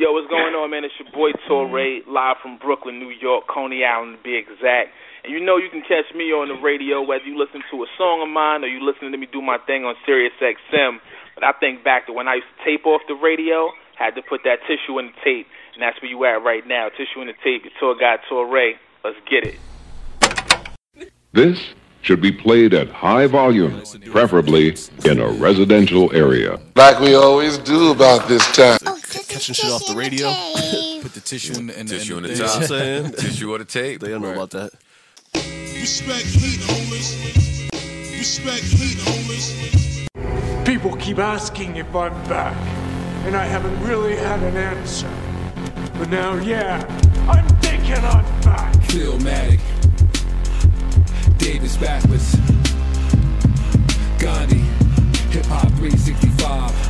Yo, what's going on, man? It's your boy Torre, live from Brooklyn, New York, Coney Island to be exact. And you know you can catch me on the radio whether you listen to a song of mine or you listening to me do my thing on Sirius XM. But I think back to when I used to tape off the radio, had to put that tissue in the tape, and that's where you at right now. Tissue in the tape. Your tour guide Torre. Let's get it. This should be played at high volume, preferably in a residential area. Like we always do about this time. Catching shit off the radio. Put the tissue in the, in Tissue in on the, the top. You know what I'm saying? Tissue on the tape. They don't know about that. Respect heat, homies. Respect heat, homies. People keep asking if I'm back, and I haven't really had an answer. But now, yeah, I'm thinking I'm back. Philmatic. Davis backwards. Gandhi. Hip Hop 365.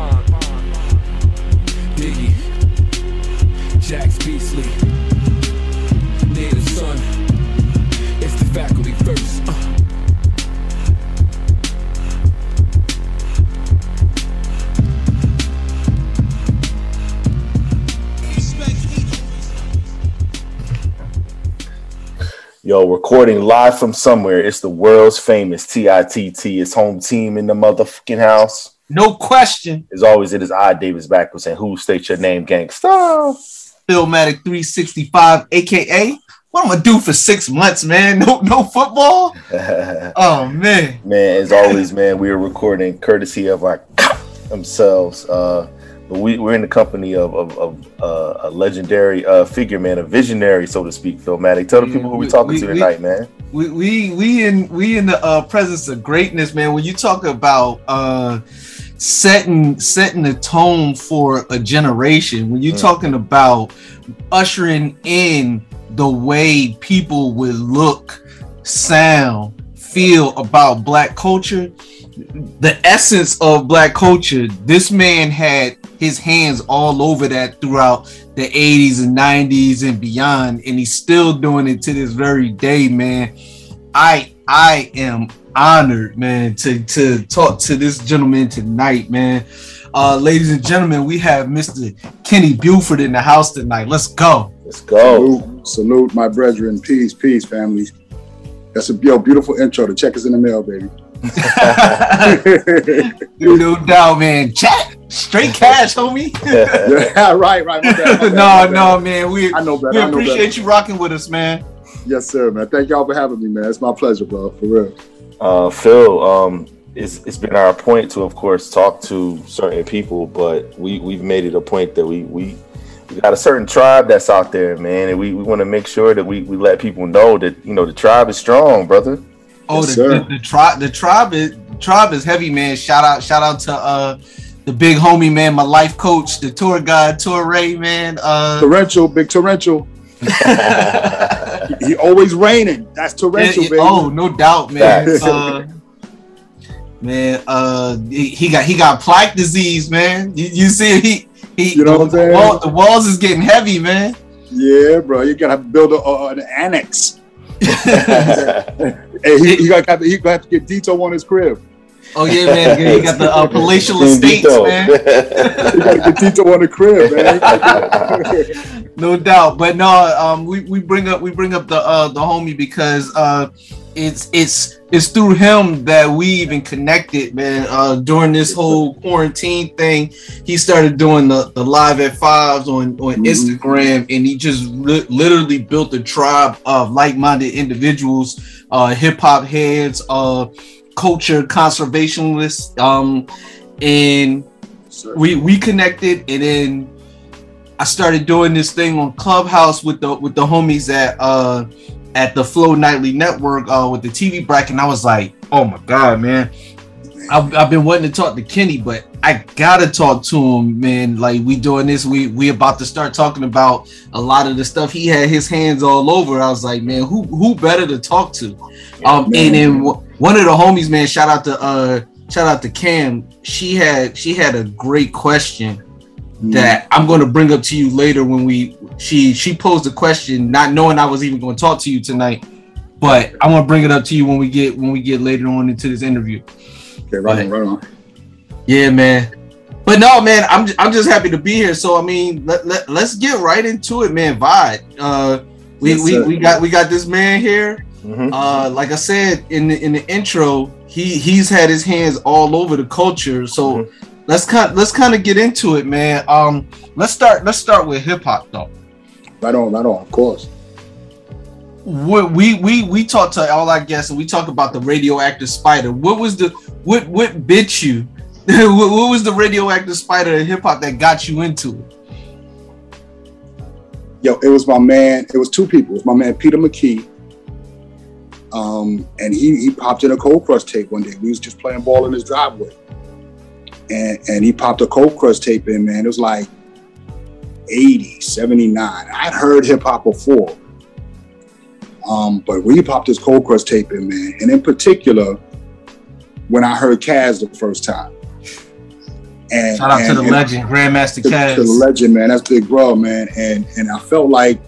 bond. Diggy, Jax Beasley, Native Son. It's the faculty first. Uh. Yo, recording live from somewhere. It's the world's famous TITT. It's home team in the motherfucking house. No question. As always, it is I, Davis backwards, and who states your name, gangsta. Philmatic 365, aka what I'm gonna do for six months, man. No, no football. Oh man. man, as always, man, we are recording courtesy of our themselves. Uh, we, we're in the company of, of, of uh, a legendary uh, figure, man, a visionary, so to speak, Philmatic. Tell the Yeah, people who we- we're talking we- to we- tonight, man. We we we in we in the uh, presence of greatness, man. When you talk about uh setting setting the tone for a generation, when you're Mm. talking about ushering in the way people would look, sound, feel about black culture, the essence of black culture, this man had his hands all over that throughout the 80s and 90s and beyond and he's still doing it to this very day man i i am honored man to to talk to this gentleman tonight man uh ladies and gentlemen we have mr kenny buford in the house tonight let's go Let's go. Salute, salute my brethren. Peace, peace, family. That's a yo, beautiful intro. The check is in the mail, baby. no doubt man chat straight cash homie yeah, right, right. My bad, my bad, no my bad. no man we, I know better. we I know appreciate better. you rocking with us man Yes, sir, man. Thank y'all for having me, man. It's my pleasure, bro. For real. Uh, Phil, um, it's, it's been our point to, of course, talk to certain people, but we, we've made it a point that we, we, we got a certain tribe that's out there, man, and we, we want to make sure that we, we let people know that, you know, the tribe is strong, brother. Oh, Yes, the, sir. the, the tribe, the tribe is tribe is heavy, man. Shout out, shout out to uh the big homie, man, my life coach, the tour guide, tour Ray, man. Uh, Torrential, big torrential. He, he always raining. That's torrential, yeah, baby. oh, no doubt, man. Uh, man, uh, he, he got he got plaque disease, man. You, you see, he he You know what I'm the, saying? wall- the walls is getting heavy, man. Yeah, bro. You gotta build a, uh, an annex. Hey, he, he got he gonna to get Dito on his crib. Oh yeah, man. He got the uh, palatial estates, man. He gotta get Dito on the crib, man. no doubt but no um we, we bring up we bring up the uh the homie because uh it's it's it's through him that we even connected, man. Uh, during this whole quarantine thing, he started doing the, the live at fives on on Mhm. Instagram, and he just li- literally built a tribe of like minded individuals, uh, hip hop heads, uh, culture conservationist um, and we we connected, and then I started doing this thing on Clubhouse with the with the homies at uh at the Flow Nightly Network uh with the TV bracket, and I was like, oh my god, man. I've, I've been wanting to talk to Kenny, but I gotta talk to him, man. Like we doing this, we we about to start talking about a lot of the stuff he had his hands all over. I was like, man, who who better to talk to? Um, and then one of the homies, man, shout out to uh shout out to Cam. She had she had a great question that I'm going to bring up to you later when we she she posed a question not knowing I was even going to talk to you tonight but I'm going to bring it up to you when we get when we get later on into this interview. Okay, right on, right on. yeah man. But no man I'm I'm just happy to be here. So I mean let, let, let's get right into it man. Vibe. Uh we, Yes, we, sir. we got we got this man here Mhm. uh like I said in the in the intro he he's had his hands all over the culture so let's kind let's kind of get into it man um let's start let's start with hip hop though Right on, right on, of course. what we we we talked to all our guests and we talk about the radioactive spider what was the what what bit you what, what was the radioactive spider in hip hop that got you into it Yo, it was my man. It was two people. It was my man Peter McKee. Um, and he he popped in a cold crush tape one day. We was just playing ball in his driveway, and and he popped a cold crush tape in. Man, it was like 80, 79. I'd heard hip hop before, um, but when he popped his cold crush tape in, man, and in particular, when I heard Caz the first time. And, shout out to the legend grandmaster to, to the legend, man. That's Big Bro, man. And and I felt like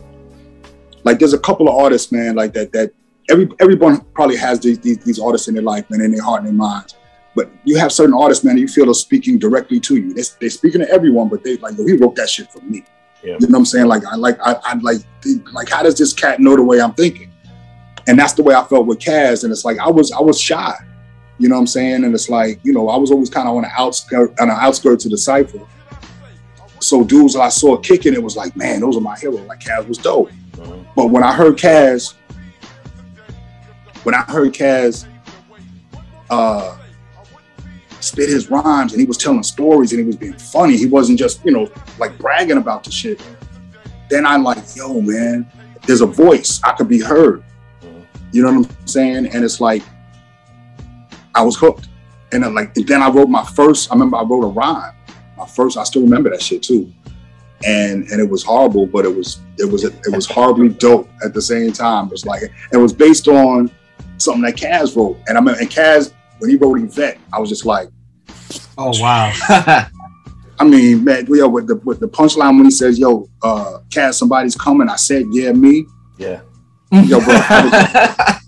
like there's a couple of artists, man, like that that every everyone probably has these, these these artists in their life, man, in their heart and their minds. But you have certain artists, man, that you feel are speaking directly to you. They, they're speaking to everyone, but they like, yo, he wrote that shit for me. Yeah. You know what I'm saying? Like I like I, I like like how does this cat know the way I'm thinking? And that's the way I felt with Caz. And it's like I was I was shy. You know what I'm saying? And it's like, you know, I was always kind of on the outskirt on the outskirts of the cipher. So dudes I saw kicking, it was like, man, those are my heroes. Like Caz was dope. Uh-huh. But when I heard Caz, when I heard Caz uh spit his rhymes and he was telling stories and he was being funny, he wasn't just, you know, like bragging about the shit. Then I'm like, yo, man, there's a voice. I could be heard. You know what I'm saying? And it's like I was hooked. And then like then I wrote my first, I remember I wrote a rhyme. My first, I still remember that shit too. And and it was horrible, but it was it was it was horribly dope at the same time. It was like it was based on something that Caz wrote. And I mean and Caz, when he wrote Yvette, I was just like, oh wow I mean, man, yo, with the with the punchline when he says, "Yo, uh, Caz, somebody's coming," I said, "Yeah, me." Yeah. Yo, bro, I, was-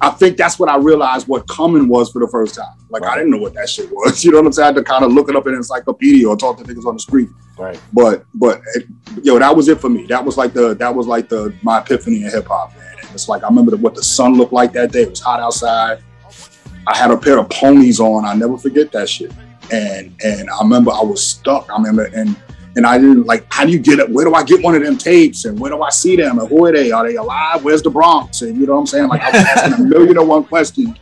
I think that's what I realized what coming was for the first time. Like I didn't know what that shit was. You know what I'm saying? I had to kind of look it up in an encyclopedia or talk to niggas on the street. Right. But but it, yo, that was it for me. That was like the that was like the my epiphany in hip hop, man. It's like I remember what the sun looked like that day. It was hot outside. I had a pair of ponies on. I never forget that shit. And and I remember I was stuck. I remember and and I didn't like. How do you get it? Where do I get one of them tapes? And where do I see them? And who are they? Are they alive? Where's the Bronx? And you know what I'm saying? Like I was asking a million and one questions.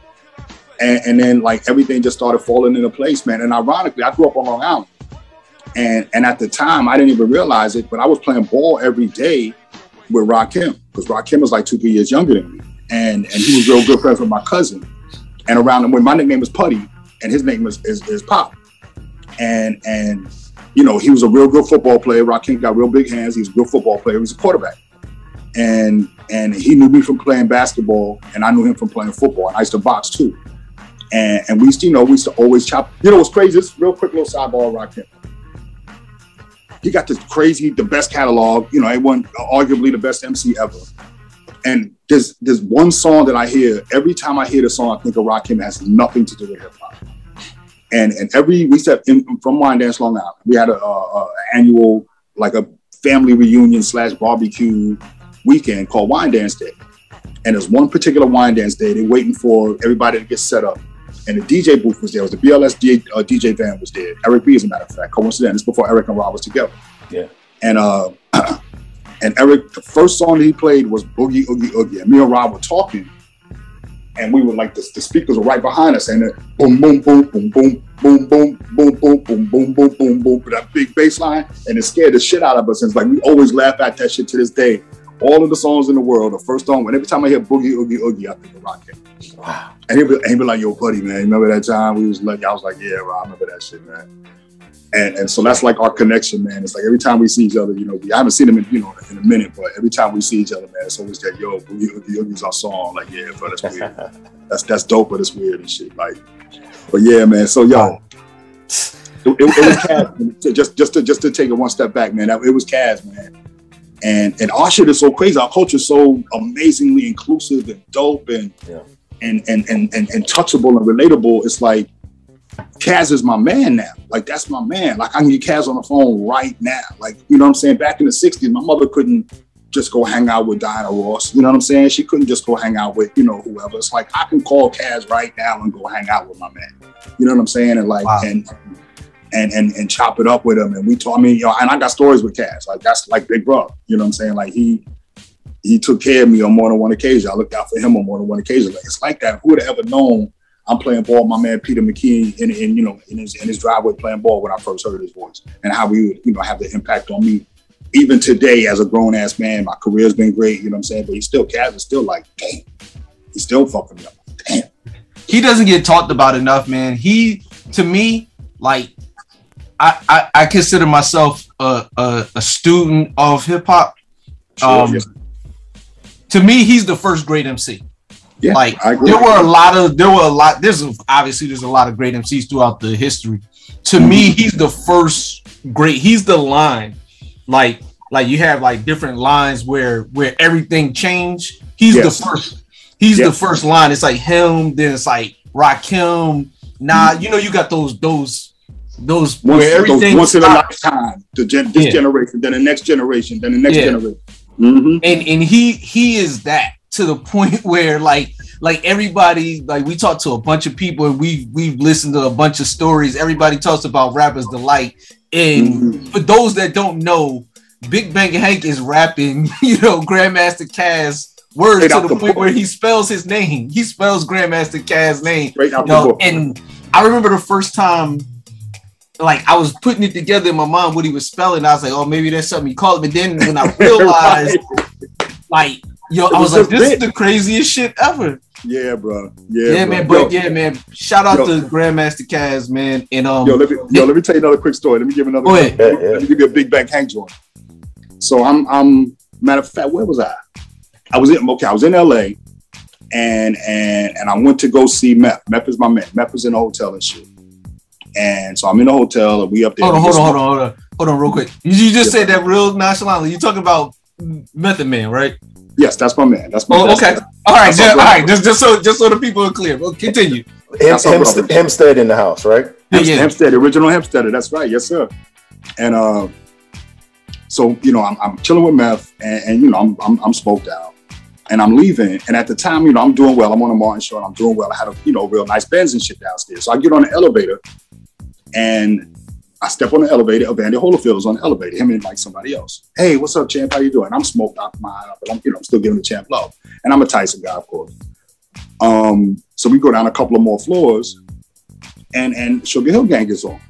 And, and then like everything just started falling into place, man. And ironically, I grew up on Long Island. And and at the time, I didn't even realize it, but I was playing ball every day with Rakim because Rakim was like two, three years younger than me, and and he was real good friends with my cousin. And around him, when my nickname was Putty, and his name is is, is Pop, and and you know he was a real good football player. Rakim got real big hands. He's a good football player. He's a quarterback, and and he knew me from playing basketball, and I knew him from playing football. And I used to box too, and and we used to, you know we used to always chop. You know what's crazy? This real quick little sidebar, Rakim he got this crazy, the best catalog. You know, he won arguably the best MC ever. And there's there's one song that I hear every time I hear the song, I think of Rakim. It has nothing to do with hip hop. And and every we said in, from Wyandanch Long Island, we had a, a, a annual like a family reunion slash barbecue weekend called Wyandanch Day. And there's one particular Wyandanch day. They're waiting for everybody to get set up. And the DJ booth was there. It was the BLS D- uh, DJ van was there. Eric B, as a matter of fact. Coincidence. before Eric and Rob was together. Yeah. And uh, and Eric, the first song that he played was Boogie Oogie Oogie. And me and Rob were talking, and we were like, the, the speakers were right behind us, and boom, boom, boom, boom, boom, boom, boom, boom, boom, boom, boom, boom, boom, boom, that big bass line, and it scared the shit out of us. And it's like we always laugh at that shit to this day. All of the songs in the world, the first song, and every time I hear Boogie Oogie Oogie, I think of Rocket. Wow. And he'd be, and he'd be like, "Yo, buddy, man, remember that time we was like?" I was like, "Yeah, Rob, I remember that shit, man." And and so that's like our connection, man. It's like every time we see each other, you know, we I haven't seen him in you know in a minute, but every time we see each other, man, it's always that yo, Boogie Oogie Oogie's our song. Like, yeah, bro, that's weird. that's that's dope, but it's weird and shit. Like, but yeah, man. So yo, it, it, it was Caz. Just just to just to take it one step back, man. It was Caz, man. And and our shit is so crazy. Our culture is so amazingly inclusive and dope and Yeah. and, and and and and touchable and relatable. It's like Caz is my man now. Like that's my man. Like I can get Caz on the phone right now. Like you know what I'm saying. Back in the '60s, my mother couldn't just go hang out with Diana Ross. You know what I'm saying? She couldn't just go hang out with you know whoever. It's like I can call Caz right now and go hang out with my man. You know what I'm saying? And like Wow. and and and and chop it up with him. And we talk. I mean, you know, and I got stories with Caz. Like that's like Big Bro. You know what I'm saying? Like he he took care of me on more than one occasion. I looked out for him on more than one occasion. Like it's like that. Who would have ever known? I'm playing ball. My man Peter McKee in, in you know in his in his driveway playing ball when I first heard his voice, and how he would you know have the impact on me. Even today, as a grown ass man, my career's been great. You know what I'm saying? But he's still Caz is still like, damn, he's still fucking me up. Damn. he doesn't get talked about enough, man. He to me, like I I, I consider myself a, a a student of hip hop. Sure, Um, yeah. To me, he's the first great MC. Yeah, like there were a lot of there were a lot. There's obviously there's a lot of great MCs throughout the history. To Mm-hmm. me, he's the first great. He's the line. Like like you have like different lines where where everything changed. He's Yes. the first. He's Yeah. the first line. It's like him. Then it's like Rakim. Nah, you know you got those those those once, where those once in a lifetime. The gen, this Yeah. generation, then the next generation, then the next Yeah. generation. Mhm. and and he he is that to the point where like like everybody like we talked to a bunch of people and we we've listened to a bunch of stories everybody talks about rappers delight and Mhm. for those that don't know big bank hank is rapping you know grandmaster Caz words Straight to the the point book. where he spells his name he spells grandmaster Caz name Straight out you know, and I remember the first time, like I was putting it together in my mind what he was spelling. I was like, oh, maybe that's something he called it. But then when I realized, like, yo, I was was like, just this is the craziest shit ever. Yeah, bro. Yeah, Yeah, bro. man. Yo, But yeah, man. Shout out Yo. to Grandmaster Caz, man. And um, Yo, let me yo, let me tell you another quick story. Let me give another. Go ahead. Let, me, Yeah, yeah. let me give you a big bank hank joint. So I'm I'm matter of fact, where was I? I was in okay. I was in L.A. and and and I went to go see Meth. Meth is my man. Meth was in a hotel and shit. And so I'm in the hotel and we up there. hold on, hold on, hold on, hold on, hold on, real quick. You, you just said that real nonchalantly. You talking about Method Man, right? Yes, that's my man. That's my. Oh, that's- okay. All right, that's just, my all brother. right. Just, just so, just so the people are clear. Well, continue. Hem, That's our Hemst- brother. Hempstead in the house, right? Yeah, Hempstead, yeah. Hempstead, original Hempsteader. That's right. Yes, sir. And uh, so you know, I'm, I'm chilling with meth, and, and you know, I'm, I'm I'm smoked out, and I'm leaving. And at the time, you know, I'm doing well. I'm on a Martin show, and I'm doing well. I had a you know real nice Benz and shit downstairs. So I get on the elevator, and I step on the elevator. Evander Holyfield is on the elevator. Him and like somebody else. Hey, what's up, champ? How you doing? I'm smoked out my but I'm you know I'm still giving the champ love. And I'm a Tyson guy, of course. Um, so we go down a couple of more floors, and and Sugar Hill Gang is on,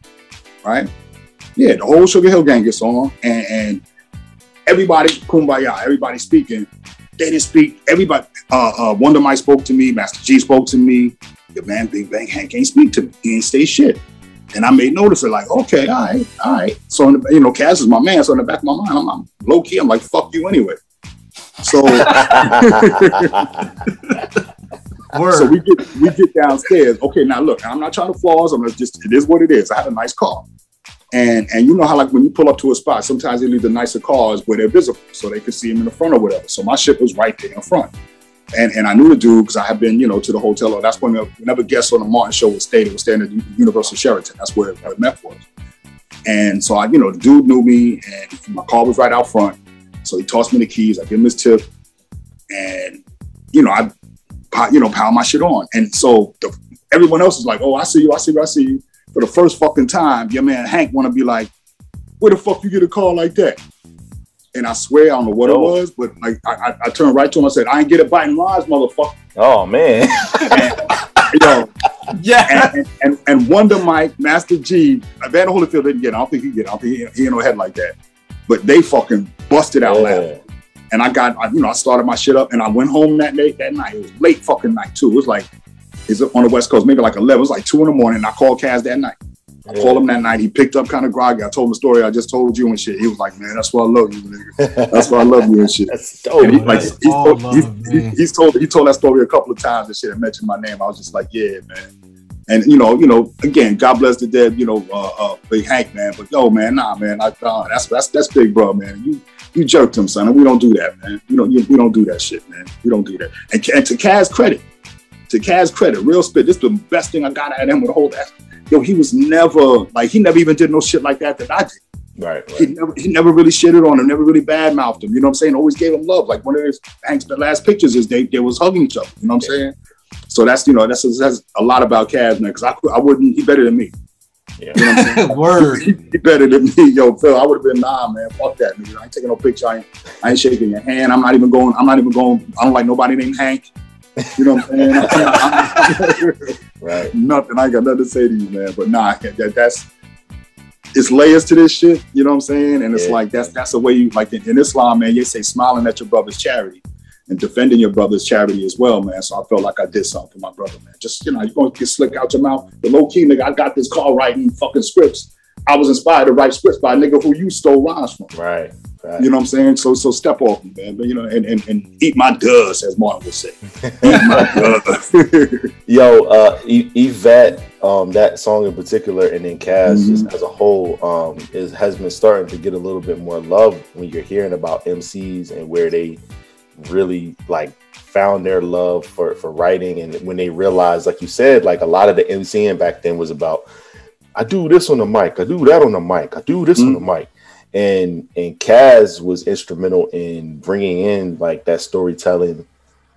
right? Yeah, the whole Sugar Hill Gang gets on, and, and everybody kumbaya, everybody speaking. They didn't speak. Everybody, uh, uh, Wonder Mike spoke to me. Master Gee spoke to me. The man Big Bank Hank ain't speak to me. He ain't say shit. And I made notice of like, okay, all right, all right. So in the, you know, Caz is my man. So in the back of my mind, I'm, I'm low key. I'm like, fuck you anyway. So So we get we get downstairs. Okay, now look, I'm not trying to flaws. I'm just it is what it is. I had a nice car, and and you know how like when you pull up to a spot, sometimes they leave the nicer cars where they're visible, so they can see them in the front or whatever. So my ship was right there in front, and and I knew the dude because I had been you know to the hotel. Or that's when uh, whenever guests on the Martin show would stay, they would stay in the Universal Sheraton. That's where where Meth was. And so I, you know, the dude knew me, and my car was right out front. So he tossed me the keys. I give him his tip, and you know, I, you know, pound my shit on. And so the, everyone else is like, oh, I see you, I see you, I see you. For the first fucking time, your man Hank want to be like, where the fuck you get a call like that? And I swear, I don't know what it was, but like I, I, I turned right to him. I said, I ain't get it biting lines, motherfucker. Oh man. you know, yeah. And, and, and Wonder Mike, Master Gee, Van Holyfield didn't get it. I don't think he get it. I don't think he, he ain't no head like that. But they fucking busted out Yeah. laughing. And I got, I, you know, I started my shit up and I went home that night. That night, it was late fucking night too. It was like, it's on the West Coast, maybe like 11. It was like two in the morning. And I called Caz that night. I called him that night. He picked up kind of groggy. I told him the story I just told you and shit. He was like, man, that's why I love you, nigga. That's why I love you and shit. That's dope. And he, like, he's, told, love, he's, man. he's told he told that story a couple of times and shit and mentioned my name. I was just like, yeah, man. And you know, you know, again, God bless the dead, you know, uh, uh, Big Hank, man. But yo, man, nah, man, I, uh, that's that's that's Big Bro, man. You you jerked him, son, and we don't do that, man. You don't you, we don't do that shit, man. We don't do that. And, and to Caz credit, to Caz credit, real spit. This is the best thing I got at him with the whole that. Yo, he was never like he never even did no shit like that that I did. Right, right. He never he never really shitted on him, never really badmouthed him. You know what I'm saying? Always gave him love. Like one of his Hank's last pictures is they they was hugging each other. You know what I'm saying? So that's you know that's that's a lot about Caz, man. Because I I wouldn't he better than me. Yeah. You know what I'm saying? Word. he, he better than me, yo, Phil. I would have been nah, man. Fuck that, nigga. I ain't taking no picture. I ain't, I ain't shaking your hand. I'm not even going. I'm not even going. I don't like nobody named Hank. You know what I'm saying? Right. nothing. I ain't got nothing to say to you, man. But nah, that, that's it's layers to this shit. You know what I'm saying? And it's Yeah. like that's that's the way you like in, in Islam, man. You say smiling at your brother's charity and defending your brother's charity as well, man. So I felt like I did something for my brother, man. Just you know, you're gonna get slick out your mouth. The low key nigga, I got this car writing fucking scripts. I was inspired to write scripts by a nigga who you stole rhymes from. Right. Right. You know what I'm saying? So so step off me, man. But you know, and and, and eat my dust, as Martin would say. eat my dust. Yo, uh, Yvette, um, that song in particular, and then Caz Mm-hmm. just as a whole, um, is has been starting to get a little bit more love when you're hearing about MCs and where they really like found their love for for writing, and when they realized, like you said, like a lot of the MCing back then was about, I do this on the mic, I do that on the mic, I do this on Mm-hmm. the mic. And and Caz was instrumental in bringing in like that storytelling,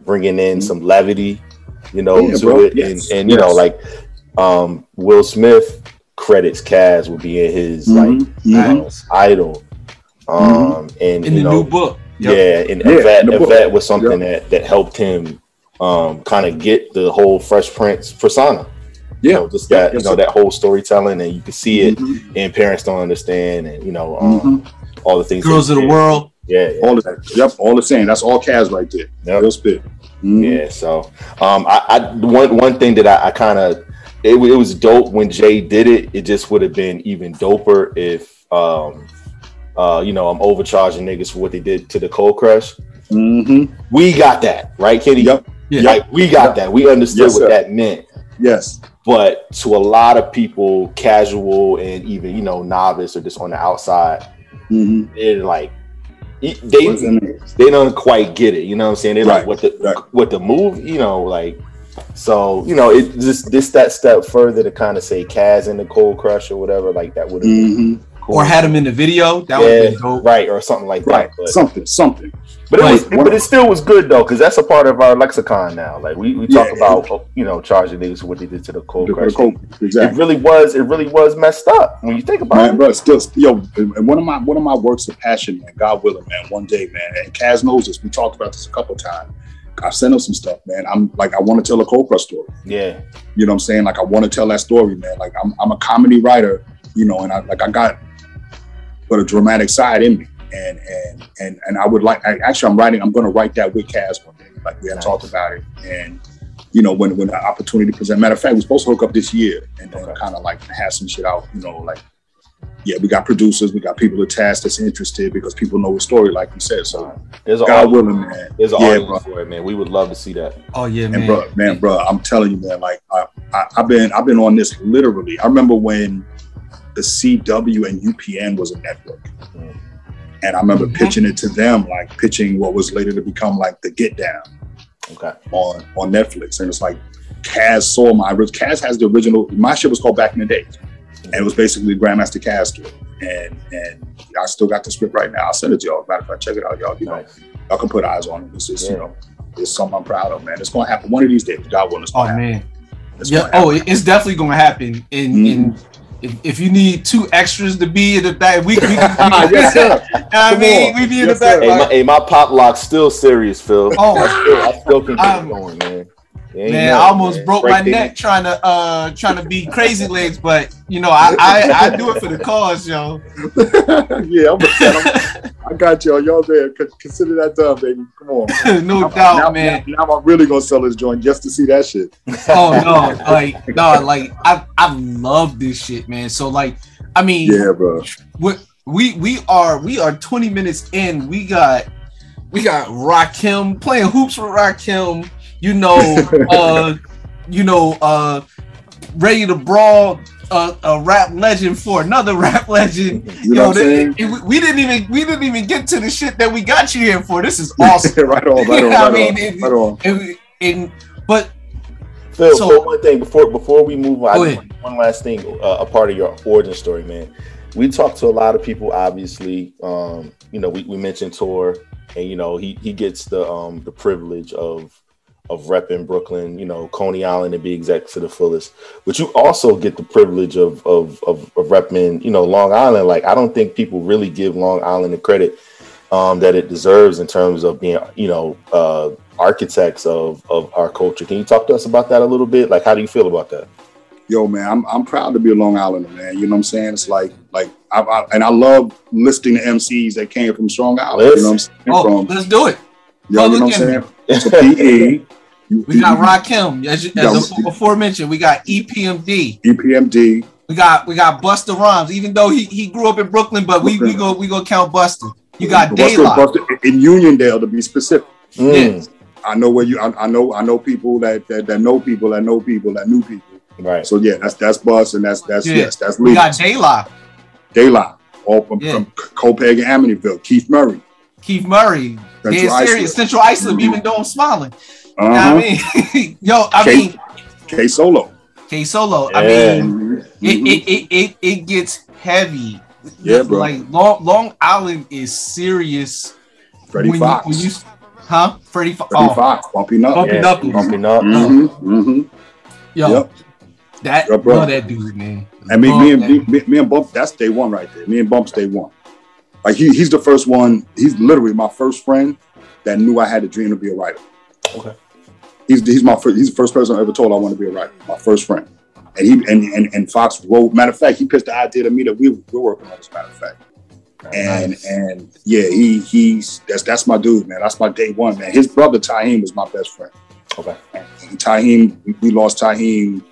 bringing in some levity, you know, Mm-hmm. Yeah, to bro. it, Yes. and and you know, like um, Will Smith credits Caz with being his like Mhm. uh, idol, um, and In you the know, new book. yeah, and Yeah, Yvette, in. Yvette was something that that helped him um, kind of get the whole Fresh Prince persona. You Yeah. know, just that Yes, you know that whole storytelling, and you can see it, Mhm. and parents don't understand, and you know um, Mhm. all the things. Girls of the world. Yeah, yeah. All the yep, all the same. That's all Caz right there. Yep. Real spit. Mhm. Yeah, so um, I, I one one thing that I, I kind of it, it was dope when Jay did it. It just would have been even doper if um, uh, you know I'm overcharging niggas for what they did to the Cold Crush. Mm-hmm. We got that right, Kenny. Yep. Yeah. Like we got Yep. that. We understood Yes, what sir. that meant. Yes. But to a lot of people, casual and even you know novice or just on the outside, Mm-hmm. they're like they they, What's in it? they don't quite get it. You know what I'm saying? They're like Right, what the right. what the move, you know, like so, you know, it just this that step further to kind of say Caz in the cold crush or whatever, like that would have Mm-hmm. Cool. Or had him in the video. That would yeah, have been dope. right, or something like Right. that. But, Something. Something. but it was, Right. but it still was good though, because that's a part of our lexicon now. Like we, we talk Yeah. about you know charging niggas for what they did to the cold The- crush. the cold- It really was, it really was messed up when you think about Man, it. bro, still, yo, and one of my one of my works of passion, man. God willing, man. One day, man. And Caz knows this. We talked about this a couple times. I've sent him some stuff, man. I'm like, I want to tell a Cold Crush story. Yeah, You know what I'm saying? Like, I want to tell that story, man. Like, I'm, I'm a comedy writer, you know, and I like I got but a dramatic side in me, and and and and I would like. I, actually, I'm writing. I'm going to write that with Caz one day. Like we had Nice. talked about it, and you know, when when the opportunity present. Matter of fact, we're supposed to hook up this year and then Okay. kind of like have some shit out. You know, like yeah, we got producers, we got people attached that's interested because people know the story, like you said. So there's an God audience, willing, man. there's an yeah, audience bro. for it, man. We would love to see that. Oh yeah, And man. bro, man, bro, I'm telling you, man, like I, I, I've been, I've been on this literally. I remember when the CW and UPN was a network, Mm. and I remember Mhm. pitching it to them, like pitching what was later to become like the Get Down Okay. on on Netflix, and it's like Caz saw my Caz has the original. My shit was called Back in the Day, and it was basically Grandmaster Caz story. And and I still got the script right now. I'll send it to y'all. Matter of fact, check it out, y'all. You know, Nice. y'all can put eyes on it. It's just you know, it's something I'm proud of, man. It's gonna happen one of these days. God willing, it's Oh gonna happen. man. It's Yeah. Oh, happen. it's definitely gonna happen. And Mhm. and if, if you need two extras to be in the back, we, we, we, ah, yes, sir. I Come mean, on. we be in Yes, the back. sir. Hey, my, hey, my pop lock's still serious, Phil. Oh. I still, I still can keep I'm- um, going, man. Ain't man, know, I almost man. broke my neck trying to uh trying to be crazy legs, but you know, I I, I do it for the cause, yo. yeah, I'm, I'm, I got y'all. Y'all there. Consider that done, baby. Come on. no Now- doubt, now, man. Now, now I'm really gonna sell this joint just to see that shit. Oh no, like no, like I I love this shit, man. So like, I mean, Yeah, bro. we we we are we are 20 minutes in. We got we got Rakim playing hoops with Rakim. You know, uh, you know, uh, ready to brawl. Uh, a rap legend for another rap legend. You know what I'm th- saying? we- we didn't even we didn't even get to the shit that we got you here for. This is awesome. right on, right on, I right mean, on, right on. And, and but Phil, So- Phil, one thing before before we move on, Go I ahead. one last thing, uh, a part of your origin story, man. We talked to a lot of people, obviously. Um, you know, we, we mentioned Tor, and you know, he he gets the um the privilege of of repping Brooklyn, you know, Coney Island and be exact to the fullest. But you also get the privilege of of of, of repping, you know, Long Island. Like I don't think people really give Long Island the credit um, that it deserves in terms of being, you know, uh, architects of of our culture. Can you talk to us about that a little bit? Like, how do you feel about that? Yo, man, I'm I'm proud to be a Long Islander, man. You know what I'm saying? It's like like I, I and I love listing the MCs that came from Strong Island. You know what I'm saying? oh, From let's do it. yo, you know what I'm Public saying? So PE, you- We got Rakim, as, you- Yeah. as before mentioned. We got EPMD. EPMD. We got we got Busta Rhymes. Even though he, he grew up in Brooklyn, but we we go we go count Busta. You got Busta- Daylock. Busta- in Uniondale to be specific. Mm, I know where you. I, I know. I know people that, that that know people that know people that knew people. right. So yeah, that's that's Bus and that's that's Yeah. yes, that's We Lee. got Daylock, Daylight, all from, Yeah. from Copiague and Amityville. Keith Murray. Keith Murray, Central dead Islip. serious, Central Islip. Mhm. Even though I'm smiling, You know Uh-huh. what I mean, yo, I K- mean, K Solo. K Solo. I Yeah. mean, Mhm. it, it, it it it gets heavy. Yeah, bro. Like Long Long Island is serious. Freddie when you- Fox. when you, huh? Freddie Foxxx. Freddie Oh, Fox. Bumping up. Bumpy Yeah, Knuckles. bumping up. hmm hmm Yo, Yep. that Yeah, bro. love that dude, man. And me, Love me and me, me, me and Bump, that's day one right there. Me and Bump's day one. Like he, he's the first one. He's literally my first friend that knew I had a dream to be a writer. Okay. He's he's my first, he's the first person I ever told I want to be a writer. My first friend. And he and and, and Fox wrote. Matter of fact, he pitched the idea to me that we we're working on. As matter of fact. And Nice. and yeah, he he's that's that's my dude, man. That's my day one, man. His brother Taheem was my best friend. Okay. And Taheem, we lost Taheem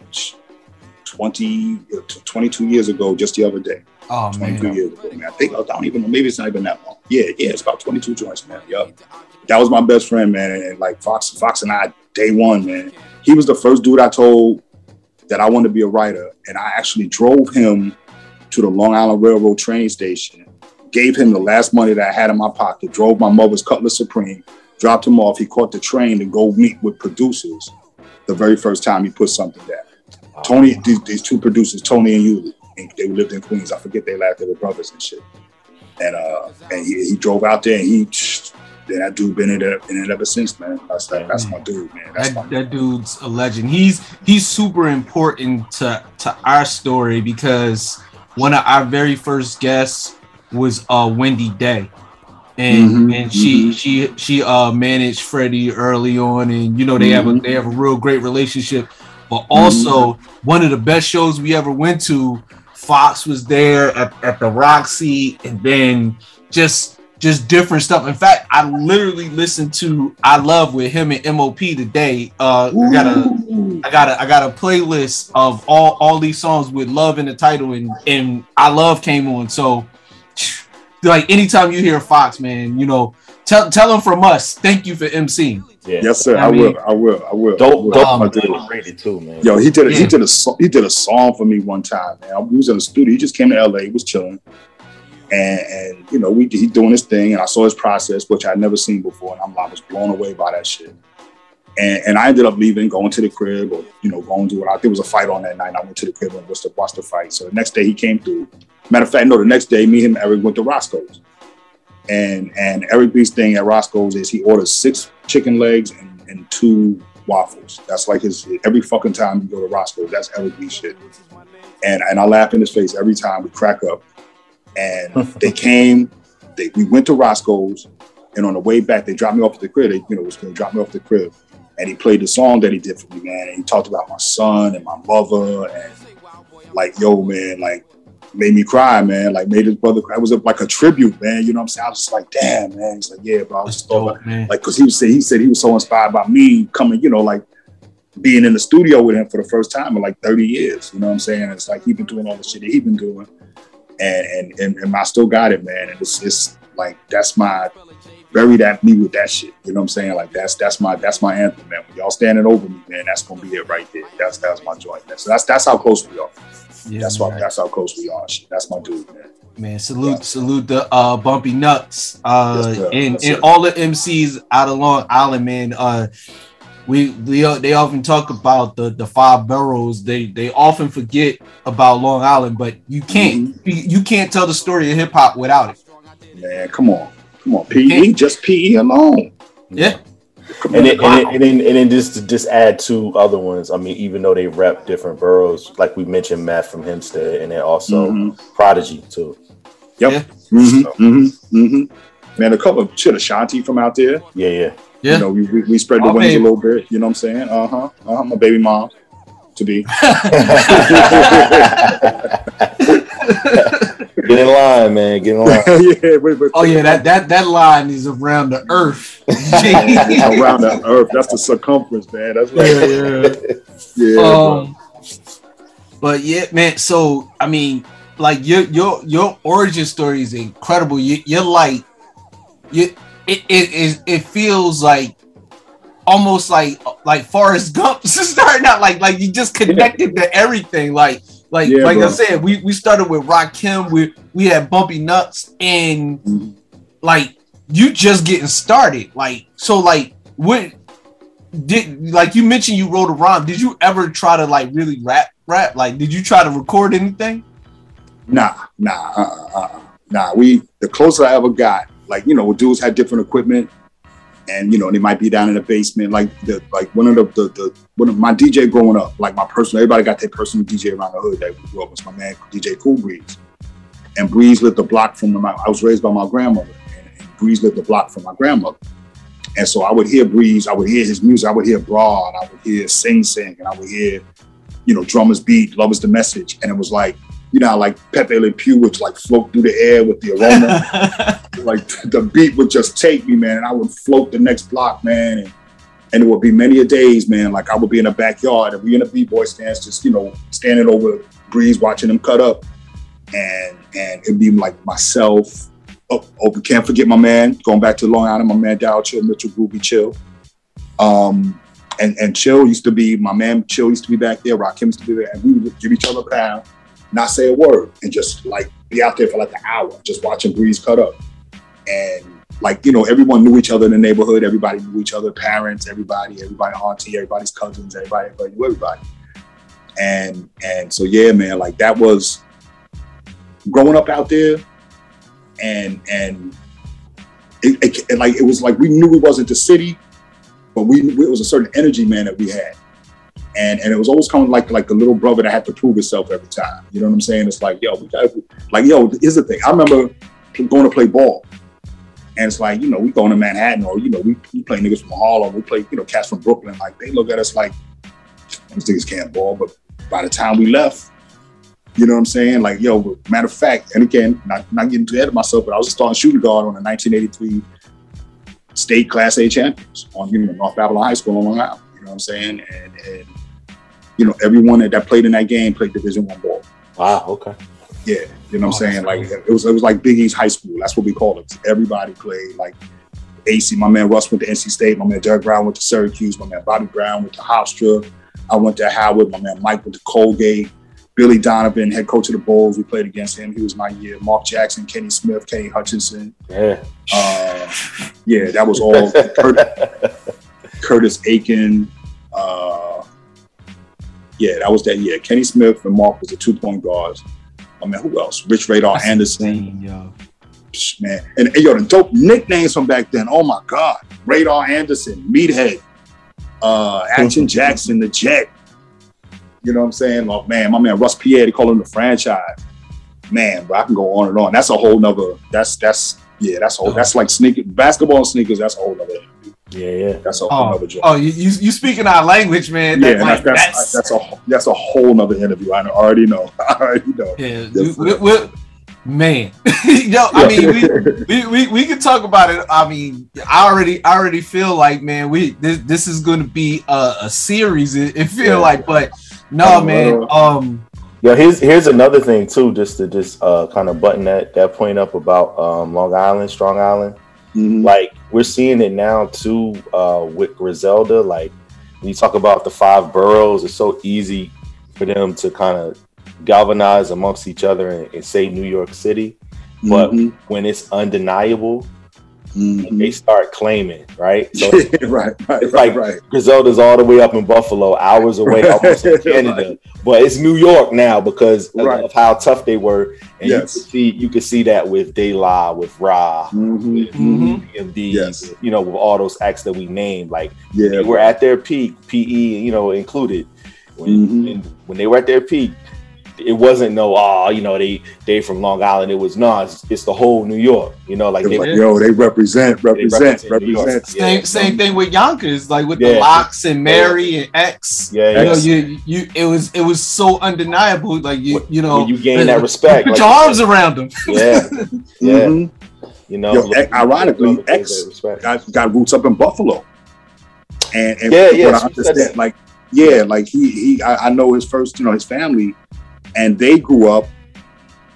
20, 22 years ago, just the other day. Oh 22 man. years ago, man. I think I don't even know. Maybe it's not even that long. Yeah, yeah, it's about 22 joints, man. Yup. That was my best friend, man. And, and, like Fox, Fox and I, day one, man. He was the first dude I told that I wanted to be a writer, and I actually drove him to the Long Island Railroad train station, gave him the last money that I had in my pocket, drove my mother's Cutlass Supreme, dropped him off. He caught the train to go meet with producers. The very first time he put something down. Tony, these, these two producers, Tony and Yuli, and they lived in Queens. I forget they last, they were brothers and shit. And uh, and he, he drove out there, and he, that dude been in it, in it ever since, man. That's that, that's my dude, man. That's That, that dude's a legend. He's he's super important to to our story because one of our very first guests was uh Wendy Day. And Mhm, and she mhm. she she uh managed Freddie early on and you know they have a Mhm. they have a real great relationship. But also one of the best shows we ever went to, Fox was there at, at the Roxy and then just just different stuff. In fact, I literally listened to I Love with him and MOP today. Uh I got a I got a I got a playlist of all all these songs with love in the title and and I Love came on. So like anytime you hear Fox, man, you know, tell tell them from us. Thank you for MC. Yeah. Yes, sir. I I, mean- will. I will. I will. I Dope, will. dope, Um, My dude. underrated too, man. Yo, he did a, Yeah. he did a he did a song for me one time, man. We was in the studio. He just came to LA. He was chilling, and and you know we he doing his thing, and I saw his process, which I'd never seen before, and I'm I was blown away by that shit. And, and I ended up leaving, going to the crib, or you know, going to what I think was a fight on that night. I went to the crib and watched the, watched the fight. So the next day he came through. Matter of fact, no, the next day me and Eric went to Roscoe's, and and Eric B's thing at Roscoe's is he orders six chicken legs and and two waffles. That's like his every fucking time you go to Roscoe's. That's evergreen shit. And and I laugh in his face every time we crack up. And they came, they we went to Roscoe's, and on the way back they dropped me off at the crib. They you know was to drop me off at the crib, and he played the song that he did for me, man. And he talked about my son and my mother, and like yo, man, like made me cry, man. Like made his brother cry. It was a, like a tribute, man. You know what I'm saying? I was just like, damn, man. He's like, yeah, bro. I was just thought about- man. like, cause he was say he said he was so inspired by me coming, you know, like being in the studio with him for the first time in like 30 years. You know what I'm saying? It's like he been doing all the shit that he been doing, and and and, and I still got it, man. And it's it's like that's my bury that me with that shit. You know what I'm saying? Like that's that's my that's my anthem, man. When y'all standing over me, man, that's gonna be it right there. That's that's my joint. Man. So that's that's how close we are. Yeah, that's why that's how close we are. Shit. That's my dude, man. Man, salute, salute the uh bumpy nuts. Uh Yes, and, Yes, and all the MCs out of Long Island, man. Uh we we they often talk about the the five boroughs. They they often forget about Long Island, but you can't Mm-hmm. you, you can't tell the story of hip hop without it. Man, come on, come on, PE, just PE alone. Yeah. Come And on, then, and, then, and then and then just to just add two other ones. I mean, even though they rep different boroughs, like we mentioned, Matt from Hempstead, and then also Mhm. Prodigy too. Yep. hmm hmm hmm Man, a couple of shit, Ashanti from out there. Yeah, yeah. Yeah. You know, we, we, we spread the Oh, wings babe. a little bit. You know what I'm saying? Uh huh. Uh huh. My baby mom, to be. Get in line, man. Get in line. yeah. Wait, wait, Oh yeah, that that that line is around the earth. around the earth. That's the circumference, man. That's right. Yeah, bro. um, but yeah, man. So I mean, like your your your origin story is incredible. You, you're like, you it, it it it feels like almost like like Forrest Gump starting out like like you just connected to everything. Like like Yeah, like I said, we we started with Rakim. We we had Bumpy Nuts and Mm-hmm. like you just getting started. Like so like what did like you mentioned you wrote a rhyme. Did you ever try to like really rap rap? Like did you try to record anything? Nah, nah, uh, uh, uh, nah. We the closest I ever got, like you know, dudes had different equipment, and you know they might be down in the basement. Like the like one of the the, the one of my DJ growing up, like my personal. Everybody got their personal DJ around the hood that we grew up with. My man DJ Cool Breeze, and Breeze lit the block from my. I was raised by my grandmother, and, and Breeze lit the block from my grandmother. And so I would hear Breeze, I would hear his music, I would hear Broad, I would hear Sing Sing, and I would hear, you know, Drummers Beat, Love is the Message. And it was like, you know, like Pepe Le Pew would like float through the air with the aroma. like the beat would just take me, man, and I would float the next block, man. And, and there would be many a days, man, like I would be in the backyard and we in a B-boy stance, just, you know, standing over Breeze, watching him cut up. And and it'd be like myself, Oh, oh, can't forget my man. Going back to Long Island, my man Dow Chill, Mitchell Groovy Chill. Um, and and Chill used to be my man. Chill used to be back there. Rakim used to be there, and we would give each other a pound, not say a word, and just like be out there for like an hour, just watching Breeze cut up. And like you know, everyone knew each other in the neighborhood. Everybody knew each other, parents, everybody, everybody auntie, everybody's cousins, everybody, everybody knew everybody. And and so yeah, man, like that was growing up out there and and it, it, like it was like we knew it wasn't the city, but we it was a certain energy, man, that we had, and and it was always kind of like like the little brother that had to prove himself every time. You know what I'm saying? It's like yo, we got like yo. Here's the thing. I remember going to play ball, and it's like you know we going to Manhattan or you know we, we play niggas from Harlem, we play you know cats from Brooklyn. Like they look at us like these niggas can't ball, but by the time we left. You know what I'm saying? Like, yo, matter of fact, and again, not, not getting too ahead of myself, but I was a starting shooting guard on the 1983 state Class A champions on, you know, North Babylon High School on Long Island. You know what I'm saying? And, and you know, everyone that, that played in that game played Division One ball. Wow. Okay. Yeah, you know what I'm saying? Like crazy. it was it was like Big East High School. That's what we call it. Everybody played. Like AC, my man Russ went to NC State. My man Derek Brown went to Syracuse. My man Bobby Brown went to Hofstra. I went to Howard. My man Mike went to Colgate. Billy Donovan, head coach of the Bulls. We played against him. He was my year. Mark Jackson, Kenny Smith, Kenny Hutchinson. Yeah. Uh, yeah, that was all. Curtis, Curtis Aiken. Uh, yeah, that was that year. Kenny Smith and Mark was the two point guards. I mean, who else? Rich Radar That's Anderson. insane, yo. Psh, Man, and, and yo, the dope nicknames from back then. Oh my God, Radar Anderson, Meathead, uh, Action Jackson, the Jet. You know what I'm saying? Oh man, my man Russ Pierre, they call him the franchise. Man, but I can go on and on. That's a whole nother. That's that's yeah. That's whole. That's like sneaker basketball and sneakers. That's a whole nother. Yeah, yeah. That's a whole Oh, nother job. oh, you, you you speaking our language, man. yeah, like, that's, that's, that's, that's a that's a whole nother interview. I already know. I already know. yeah. We, we, we- man, yo, I mean, we, we, we we can talk about it. I mean, I already I already feel like, man, we this this is going to be a, a series. It, it feel Yeah. like, but no, man. Um, Yeah, here's here's another thing too, just to just uh kind of button that that point up about um Long Island, Strong Island. Mhm. Like we're seeing it now too uh with Griselda. Like when you talk about the five boroughs, it's so easy for them to kind of galvanize amongst each other and, and say New York City. But Mhm. when it's undeniable, Mhm. they start claiming, right? So right, right, it's right, like right. Griselda's all the way up in Buffalo, hours away, almost in Canada. But it's New York now because of, Right. of how tough they were. And Yes. you could see you could see that with De La, with Ra, Mhm. Mhm. PMD, Yes. you know, with all those acts that we named. Like Yeah, they were at their peak, PE, you know, included. When, Mhm. when, when they were at their peak, it wasn't no, oh, you know, they they from Long Island. It was no, it's, it's the whole New York. You know, like It was they like, yo, they represent, represent, represent New York. represent. Yeah. same same thing with Yonkers, like with the LOX and Mary and X. Yeah, You yeah. know, you you it was it was so undeniable. Like you you know, when you gain that respect, Put like your arms said. around them. Yeah, yeah. Mhm. You know, Yo, look- ironically, look- look- X got, got roots up in Buffalo. And, and Yeah, what yeah, I understand, like, yeah, like he he I, I know his first, you know, his family, and they grew up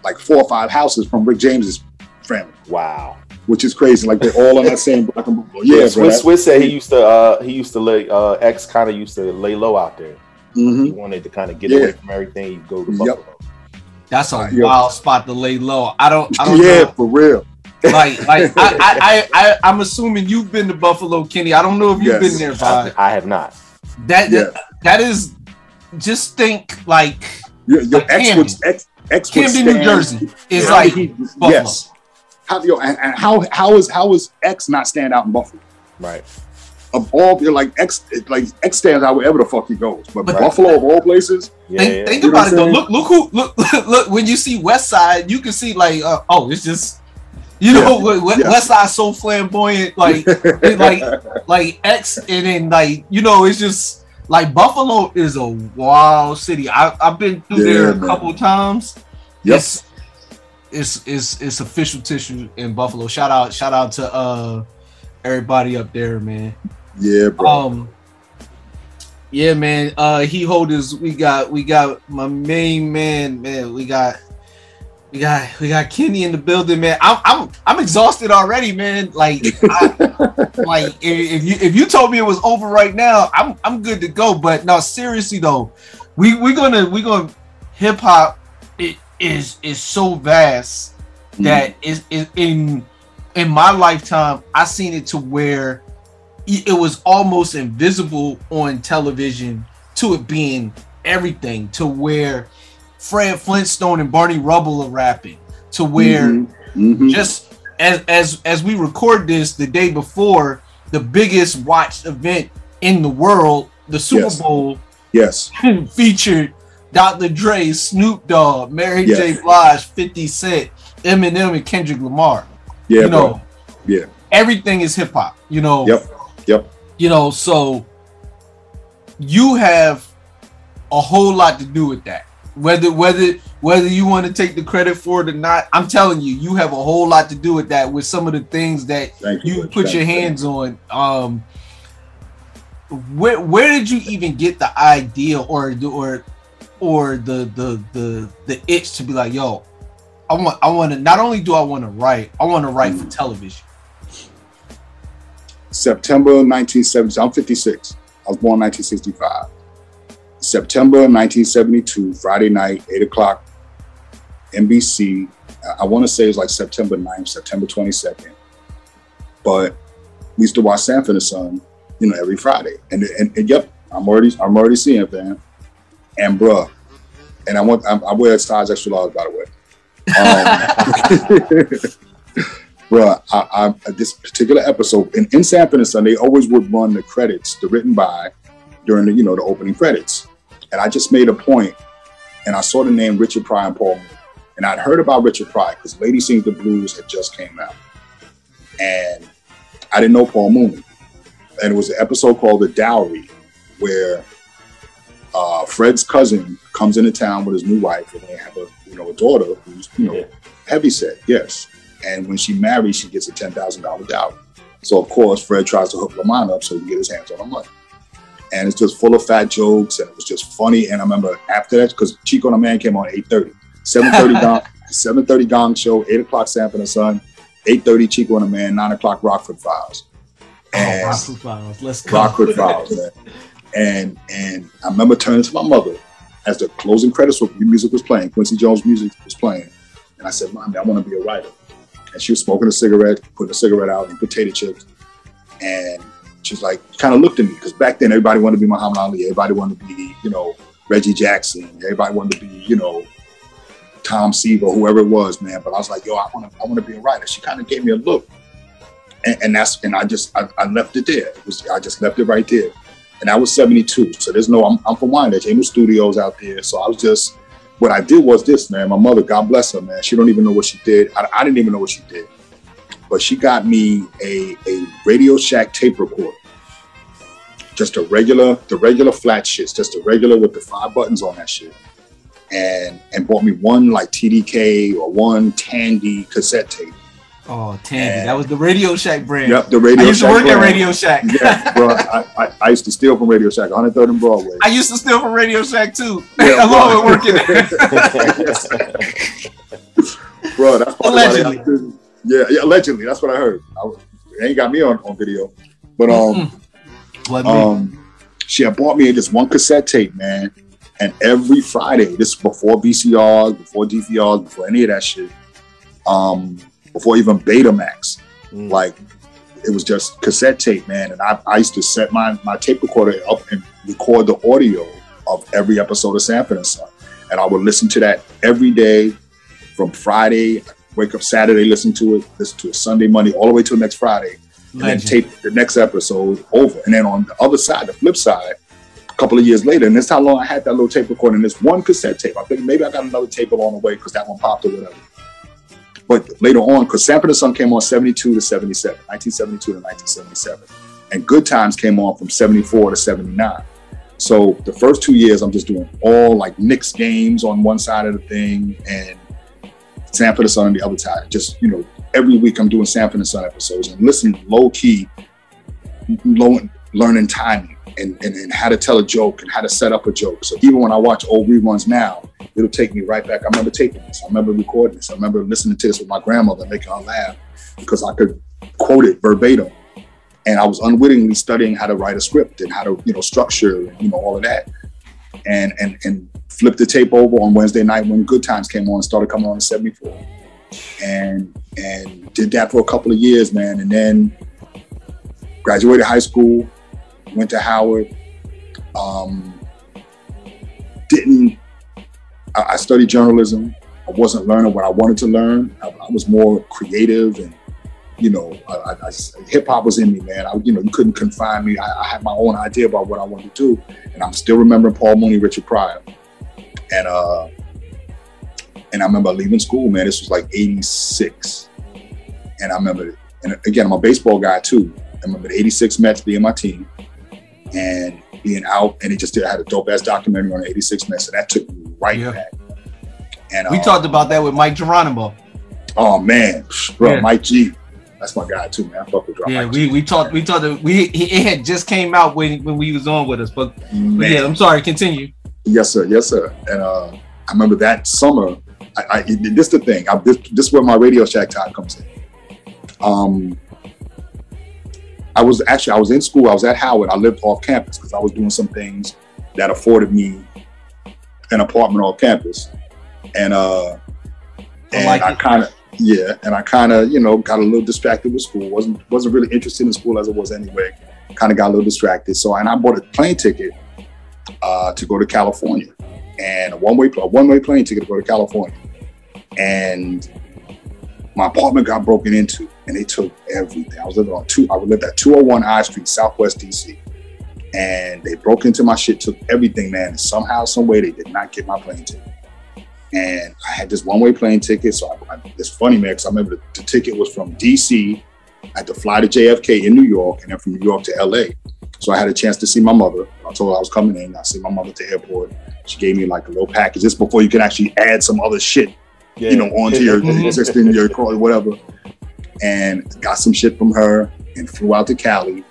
like four or five houses from Rick James's family, Wow. which is crazy. Like they're all on that same block of Buffalo. Yeah, Yeah. Swizz, Swizz said he used to uh he used to lay uh X kind of used to lay low out there. hmm He wanted to kind of get Yeah. away from everything. He'd go to Yep. Buffalo. That's a Yeah. wild spot to lay low. I don't I don't Yeah, know. for real. Like like I, I, I, I I'm assuming you've been to Buffalo, Kenny. I don't know if you've Yes. been there, I, I have not. That, Yeah. that that is just think like Your, your Like ex Camden. would ex ex would Camden, New Jersey is How like he- Buffalo. yes. How yo and, and how how is how is X not stand out in Buffalo? Right. Of all like X like X stands out wherever the fuck he goes, but But- Buffalo of all places, Yeah. think, yeah. think about it though. Look, look who look look when you see West Side, you can see like uh, oh, it's just you know Yeah. West Yeah. West Side so flamboyant, like it, like like X, and then like you know it's just like Buffalo is a wild city. I I've been through Yeah, there a man. couple times. Yes. It's, it's it's it's official tissue in Buffalo. Shout out shout out to uh everybody up there, man. yeah, bro. Um, yeah, man. Uh, he holders. We got we got my main man, man. We got we got we got Kenny in the building, man. I'm I'm I'm exhausted already, man. Like I, like if, if you if you told me it was over right now, I'm I'm good to go. But no, seriously though, we we're gonna we're gonna hip hop. It is is so vast mm. that is is in in my lifetime I seen it to where it was almost invisible on television to it being everything to where Fred Flintstone and Barney Rubble are rapping to where Mhm. Mhm. just as as as we record this the day before the biggest watched event in the world the Super Yes. Bowl yes, featured Dr. Dre, Snoop Dogg, Mary Yes. J. Blige, 50 Cent, Eminem, and Kendrick Lamar. yeah, you bro. know, Yeah. everything is hip hop. You know, Yep, yep. you know, so you have a whole lot to do with that. Whether whether whether you want to take the credit for it or not, I'm telling you, you have a whole lot to do with that. With some of the things that Thank you. you put your you. hands on. Um, where where did you even get the idea or the- or or the the the the itch to be like, yo, I want I want to not only do I want to write, I want to write for television. September 1970. I'm 56. I was born 1965. September 1972, Friday night, 8 o'clock, NBC. I- want to say it was like September 9th, September 22nd. But we used to watch Sanford and Son, you know, every Friday. And, and, and yep, I'm already I'm already seeing man. And bruh, and I want I, I wear size extra large by the way. Um, Bruh, I, I, this particular episode in, in Sanford and Son, they always would run the credits, the written by, during the you know the opening credits, and I just made a point, and I saw the name Richard Pryor and Paul Mooney, and I'd heard about Richard Pryor because Lady Sings the Blues had just came out, and I didn't know Paul Mooney, and it was an episode called The Dowry, where uh, Fred's cousin comes into town with his new wife, and they have a you know a daughter who's you know heavy set, yes. And when she marries, she gets a ten thousand dollar dowry. So of course, Fred tries to hook Lamont up so he can get his hands on the money. And it's just full of fat jokes, and it was just funny. And I remember after that, because Chico and the Man came on eight thirty, seven thirty gong, seven thirty gong show, eight o'clock Sanford and Son, eight thirty Chico and the Man, nine o'clock Rockford Files. Oh, Rockford Files. Let's go. Rockford Files, man. And and I remember turning to my mother as the closing credits for music was playing, Quincy Jones music was playing. And I said, Mommy, I want to be a writer. And she was smoking a cigarette, putting a cigarette out and potato chips. And she's like, kind of looked at me because back then everybody wanted to be Muhammad Ali, everybody wanted to be, you know, Reggie Jackson, everybody wanted to be, you know, Tom Seaver, whoever it was, man. But I was like, yo, I want to, I want to be a writer. She kind of gave me a look, and, and that's, and I just, I, I, left it there. It was, I just left it right there, and I was '72. So there's no, I'm, I'm from Wyandanch, ain't no studios out there. So I was just, what I did was this, man. My mother, God bless her, man. She don't even know what she did. I, I didn't even know what she did, but she got me a a Radio Shack tape recorder. Just a regular, the regular flat shits, just a regular with the five buttons on that shit and and bought me one like TDK or one Tandy cassette tape. Oh, Tandy, that was the Radio Shack brand. Yep, the Radio Shack. I used Shack to work brand. at Radio Shack. yeah, bro. I, I, I used to steal from Radio Shack, 103rd and Broadway. I used to steal from Radio Shack too, Yeah, along with working there. bro, that's Allegedly. Of why they- yeah, yeah, allegedly. That's what I heard. I, was- they ain't got me on, on video, but um, me? um, she had bought me this one cassette tape, man. And every Friday, this is before VCRs, before DVRs, before any of that shit, um, before even Betamax, like it was just cassette tape, man. And I, I used to set my, my tape recorder up and record the audio of every episode of Sanford and Son. And I would listen to that every day from Friday, wake up Saturday, listen to it, listen to it Sunday, Monday, all the way till next Friday. And then tape the next episode over. And then on the other side, the flip side, a couple of years later, and this how long I had that little tape recording, this one cassette tape. I think maybe I got another tape along the way because that one popped or whatever. But later on, because Sanford and Son came on 72 to 77, 1972 to 1977. And Good Times came on from 74 to 79. So the first two years, I'm just doing all like Knicks games on one side of the thing and Sanford and Son on the other side. Just, you know, every week I'm doing Sanford and Son episodes and listening low key, low, learning timing and, and, and how to tell a joke and how to set up a joke. So even when I watch old reruns now, it'll take me right back. I remember taping this. I remember recording this. I remember listening to this with my grandmother, making her laugh because I could quote it verbatim. And I was unwittingly studying how to write a script and how to, you know, structure and, you know, all of that. And and and flipped the tape over on Wednesday night when Good Times came on and started coming on in 74. And and did that for a couple of years, man. And then graduated high school, went to Howard. Um, didn't I, I studied journalism. I wasn't learning what I wanted to learn. I, I was more creative and you know, I, I, hip hop was in me, man. I, you know, you couldn't confine me. I, I had my own idea about what I wanted to do, and I'm still remembering Paul Mooney, Richard Pryor, and uh, and I remember leaving school, man. This was like '86, and I remember, and again, I'm a baseball guy too. I remember the '86 Mets being my team, and being out, and he just did, I had a dope ass documentary on the '86 Mets, and that took me right back. And we uh, talked about that with Mike Geronimo. Oh man, bro, Yeah. Mike G, that's my guy too, man. I fuck with Drop Yeah, we we talked we talked we he, it had just came out when when we was on with us, but, but yeah, I'm sorry. Continue. Yes, sir. Yes, sir. And uh, I remember that summer. I, I this the thing. I, this, this is where my Radio Shack time comes in. Um, I was actually I was in school. I was at Howard. I lived off campus because I was doing some things that afforded me an apartment off campus, and uh, and like I kind of yeah, and I kind of you know got a little distracted with school. wasn't wasn't really interested in school as it was anyway. Kind of got a little distracted. So and I bought a plane ticket uh, to go to California, and a one way a one way plane ticket to go to California, and my apartment got broken into, and they took everything. I was living on two. I lived at 201 I Street, Southwest DC, and they broke into my shit, took everything, man. And somehow, some way, they did not get my plane ticket. And I had this one-way plane ticket, so I, I, it's funny, man, because I remember the, the ticket was from DC. I had to fly to JFK in New York, and then from New York to LA. So I had a chance to see my mother. I told her I was coming in. I see my mother at the airport. She gave me like a little package. This before you can actually add some other shit, you know, onto your existing your car or whatever. And got some shit from her and flew out to Cali.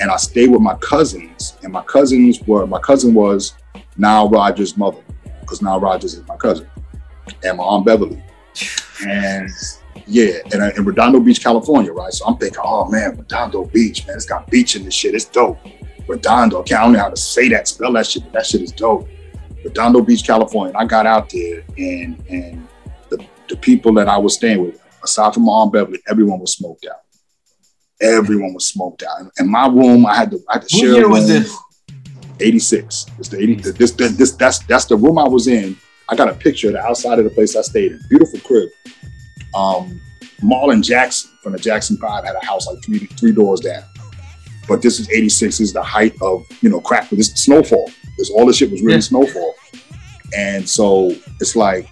And I stayed with my cousins. And my cousins were my cousin was Nile Rodgers' mother, because Nile Rodgers is my cousin, and my aunt Beverly. And yeah, and uh, in Redondo Beach, California, right? So I'm thinking, oh man, Redondo Beach, man, it's got beach in this shit. It's dope. Redondo, okay, I don't know how to say that, spell that shit, but that shit is dope. Redondo Beach, California. And I got out there, and and the, the people that I was staying with, aside from my aunt Beverly, everyone was smoked out. Everyone was smoked out. In my room, I had to I had to What share. a year was this? 86. It's the 80. This, this, this, that's that's the room I was in. I got a picture of the outside of the place I stayed in. Beautiful crib. Um, Marlon Jackson from the Jackson Five had a house like three three doors down. But this is 86. This is the height of you know crack. This snowfall. This all this shit was really Yeah. snowfall. And so it's like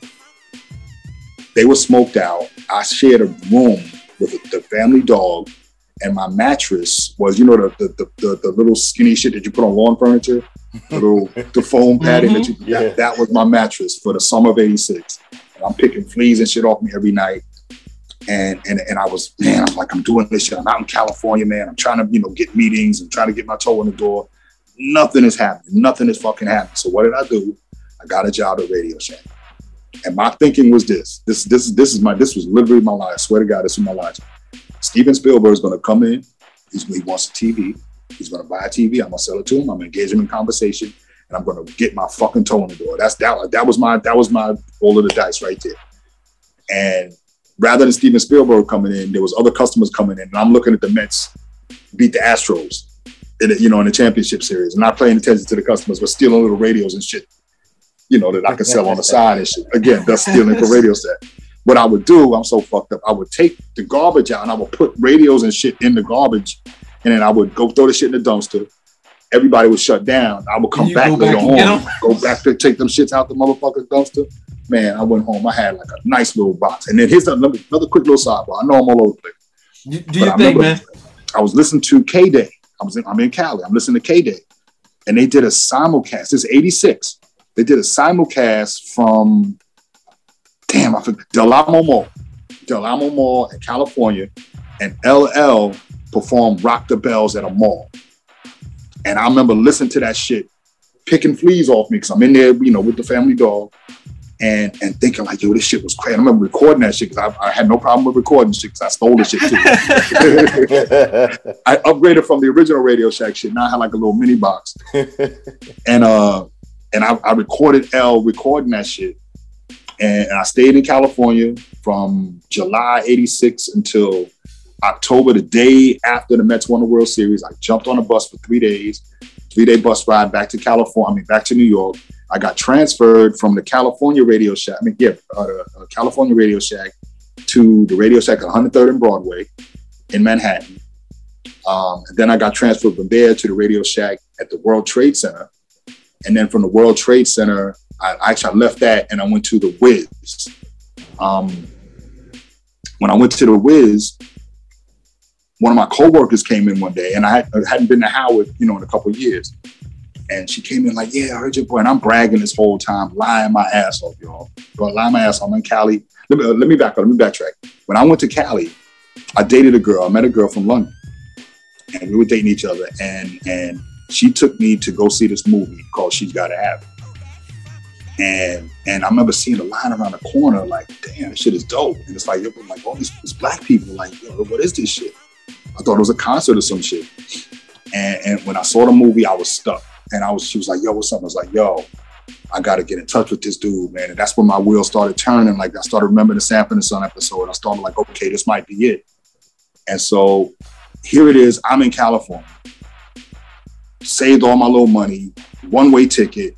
they were smoked out. I shared a room with the family dog, and my mattress was, you know, the the, the, the, little skinny shit that you put on lawn furniture, the little the foam mm-hmm. padding that you Yeah. that, that was my mattress for the summer of '86. And I'm picking fleas and shit off me every night. And, and and I was man, I'm like I'm doing this shit. I'm out in California, man. I'm trying to you know get meetings and trying to get my toe in the door. Nothing is happening. Nothing is fucking happening. So what did I do? I got a job at Radio Shack. And my thinking was this: this, this, this is my, this was literally my life. I swear to God, this was my life. Steven Spielberg is going to come in. He wants a TV. He's going to buy a TV. I'm going to sell it to him. I'm going to engage him in conversation, and I'm going to get my fucking toe in the door. That's that. That was my, that was my roll of the dice right there. And rather than Steven Spielberg coming in, there was other customers coming in, and I'm looking at the Mets beat the Astros, in the, you know, in the championship series, and not paying attention to the customers, but stealing little radios and shit you know, that I could sell on the side and shit. Again, that's stealing the radio set. What I would do, I'm so fucked up. I would take the garbage out and I would put radios and shit in the garbage, and then I would go throw the shit in the dumpster. Everybody would shut down. I would come back go later back get go back to take them shits out the motherfucking dumpster. Man, I went home. I had like a nice little box. And then here's another, another quick little sidebar. I know I'm all over the place. Do, do you I think, man? I was listening to KDAY. I was in, I'm in Cali. I'm listening to KDAY, and they did a simulcast. This is '86. They did a simulcast from damn, I forgot Del Amo Mall, Del Amo Mall in California, and LL performed "Rock the Bells" at a mall. And I remember listening to that shit, picking fleas off me because I'm in there, you know, with the family dog, and and thinking like, yo, this shit was crazy. I remember recording that shit because I, I had no problem with recording shit because I stole the shit too. I upgraded from the original Radio Shack shit. Now I had like a little mini box, and uh, and I, I recorded L recording that shit, and, I stayed in California from July '86 until October, the day after the Mets won the World Series. I jumped on a bus for three days, three day bus ride back to California. I mean, back to New York. I got transferred from the California Radio Shack. I mean, yeah, uh, uh, California Radio Shack to the Radio Shack at 103rd and Broadway in Manhattan. Um, and then I got transferred from there to the Radio Shack at the World Trade Center. And then from the World Trade Center, I actually left that and I went to the Wiz. Um, when I went to the Wiz, one of my coworkers came in one day, and I, had, hadn't been to Howard, you know, in a couple years. And she came in like, "Yeah, I heard your boy," and I'm bragging this whole time, lying my ass off, y'all. Bro, lying my ass off. I'm in Cali. Let me uh, let me back up. Let me backtrack. When I went to Cali, I dated a girl. I met a girl from London, and we were dating each other. And and she took me to go see this movie called She's Gotta Have It. And and I remember seeing the line around the corner, like, damn, this shit is dope. And it's like, yo, like all these, these black people, like, yo, what is this shit? I thought it was a concert or some shit. And, and when I saw the movie, I was stuck. And I was, she was like, yo, what's up? I was like, yo, I got to get in touch with this dude, man. And that's when my wheels started turning. Like I started remembering the Sanford and Son episode. I started like, okay, this might be it. And so here it is. I'm in California. Saved all my little money, one way ticket,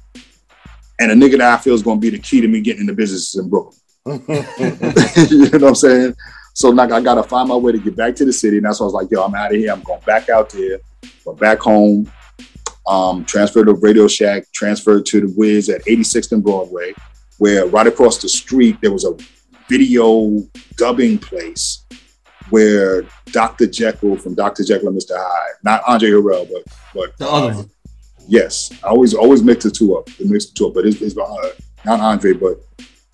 and a nigga that I feel is going to be the key to me getting into business in Brooklyn. you know what I'm saying? So like I gotta find my way to get back to the city. And that's why I was like, yo, I'm out of here. I'm going back out there, but back home. Um, transferred to Radio Shack, transferred to the Wiz at 86th and Broadway, where right across the street there was a video dubbing place where Dr. Jekyll from Dr. Jekyll and Mr. Hyde, not Andre Harrell, but but The other one. Yes, I always always mix the two up, the mix the two up, but it's, his uh, not Andre, but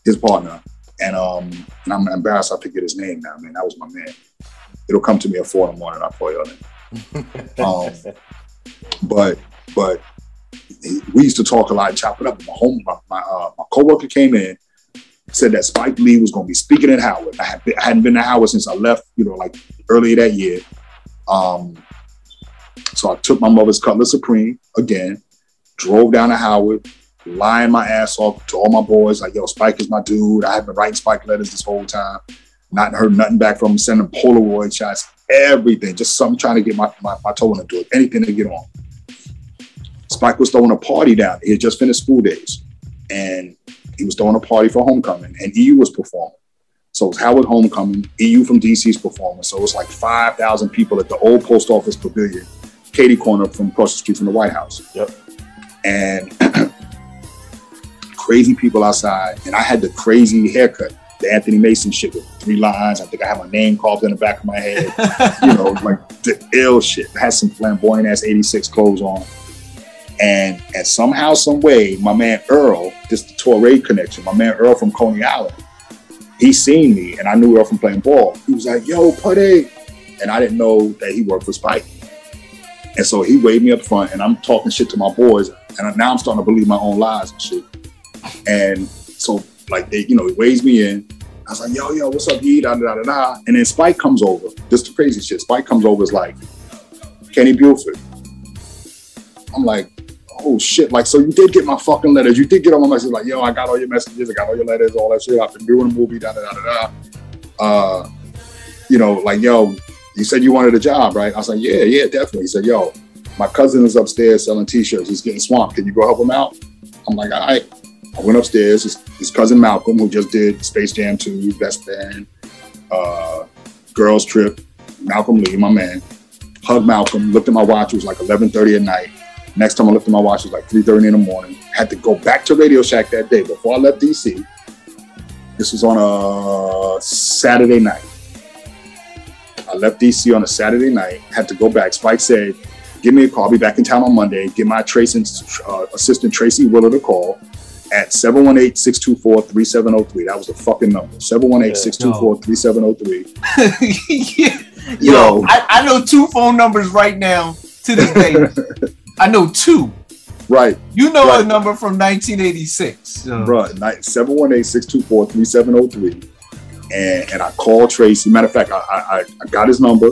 his partner, and um, and I'm embarrassed I forget his name now, man. That was my man. It'll come to me at four in the morning. I'll call you on it. Um, but but we used to talk a lot and chop it up. My home, my my, uh, my coworker came in, said that Spike Lee was going to be speaking at Howard. I, had hadn't been to Howard since I left, you know, like earlier that year. Um, so I took my mother's Cutlass Supreme again, drove down to Howard, lying my ass off to all my boys, like, yo, Spike is my dude. I have been writing Spike letters this whole time. Not heard nothing back from him, sending Polaroid shots, everything, just something trying to get my, my, my toe in the door, anything to get on. Spike was throwing a party down. He had just finished School Daze. And he was throwing a party for homecoming, and EU was performing. So it was Howard Homecoming, EU from DC's performing. So it was like 5,000 people at the old post office pavilion, Katie Corner from across the street from the White House. Yep. And crazy people outside. And I had the crazy haircut, the Anthony Mason shit with three lines. I think I had my name carved in the back of my head. you know, like the ill shit. I had some flamboyant ass 86 clothes on. And and somehow, some way, my man Earl, just the Torre connection, my man Earl from Coney Island, he seen me and I knew Earl from playing ball. He was like, yo, Putty. And I didn't know that he worked for Spike. And so he waved me up front and I'm talking shit to my boys. And now I'm starting to believe my own lies and shit. And so like they, you know, he waves me in. I was like, yo, yo, what's up, E? Da, da, da, da. And then Spike comes over. This is the crazy shit. Spike comes over is like, Kenny Buford. I'm like, oh shit. Like, so you did get my fucking letters. You did get all my messages. Like, yo, I got all your messages. I got all your letters, all that shit. I've been doing a movie, da da da da da. Uh, you know, like, yo, you said you wanted a job, right? I was like, yeah, yeah, definitely. He said, yo, my cousin is upstairs selling t-shirts. He's getting swamped. Can you go help him out? I'm like, all right. I went upstairs. His, his cousin Malcolm, who just did Space Jam 2, Best Man, uh, Girls Trip, Malcolm Lee, my man. Hugged Malcolm, looked at my watch, it was like 11.30 at night. Next time I looked at my watch, it was like 3.30 in the morning. Had to go back to Radio Shack that day before I left DC. This was on a Saturday night. I left DC on a Saturday night, had to go back. Spike said, give me a call, I'll be back in town on Monday. Give my Tracy, uh, assistant Tracy Willard a call at 718-624-3703. That was the fucking number. 718-624-3703. yeah. Yo, I, I know two phone numbers right now to this day. I know two. Right. You know Right. a number from 1986. So. Bruh, 718-624-3703. And, and I called Tracy. Matter of fact, I, I, I got his number.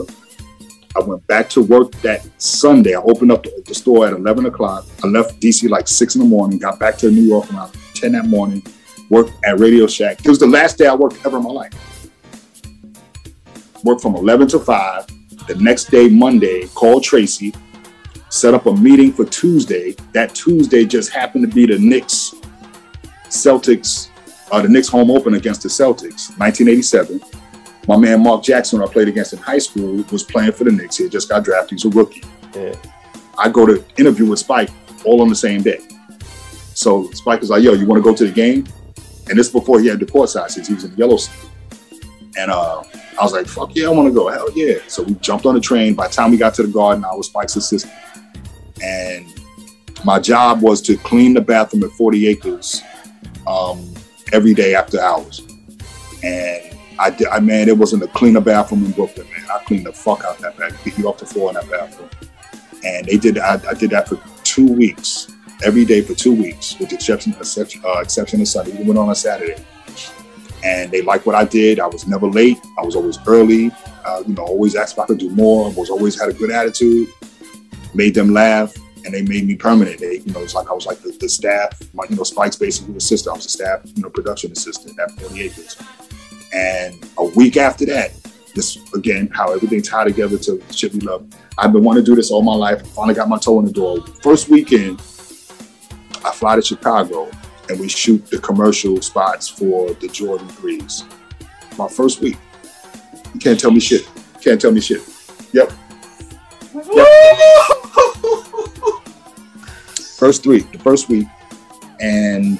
I went back to work that Sunday. I opened up the, the store at 11 o'clock. I left DC like 6 in the morning, got back to New York around 10 that morning, worked at Radio Shack. It was the last day I worked ever in my life. Worked from 11 to 5. The next day, Monday, called Tracy, set up a meeting for Tuesday. That Tuesday just happened to be the Knicks Celtics, uh, the Knicks home open against the Celtics, 1987. My man Mark Jackson, I played against in high school, was playing for the Knicks. He had just got drafted. He's a rookie. Yeah. I go to interview with Spike all on the same day. So Spike was like, yo, you want to go to the game? And this before he had the court since he was in yellow Yellowstone. And uh, I was like, fuck yeah, I want to go. Hell yeah. So we jumped on the train. By the time we got to the garden, I was Spike's assistant. And my job was to clean the bathroom at 40 acres um, every day after hours. And I, did, I man, it wasn't a cleaner bathroom in Brooklyn, man. I cleaned the fuck out that bathroom, beat you off the floor in that bathroom. And they did, I, I did that for two weeks, every day for two weeks, with the exception, exception, uh, exception of Sunday. We went on a Saturday. And they liked what I did. I was never late. I was always early. Uh, you know, always asked if I could do more. Was always had a good attitude. Made them laugh, and they made me permanent. They, you know, it's like I was like the, the staff. My, you know, Spike's basically assistant. I was a staff, you know, production assistant at 40 Acres. And a week after that, this again, how everything tied together to shit we love. I've been wanting to do this all my life. I finally got my toe in the door. First weekend, I fly to Chicago and we shoot the commercial spots for the Jordan threes. My first week. You can't tell me shit. Can't tell me shit. Yep. First three, the first week, and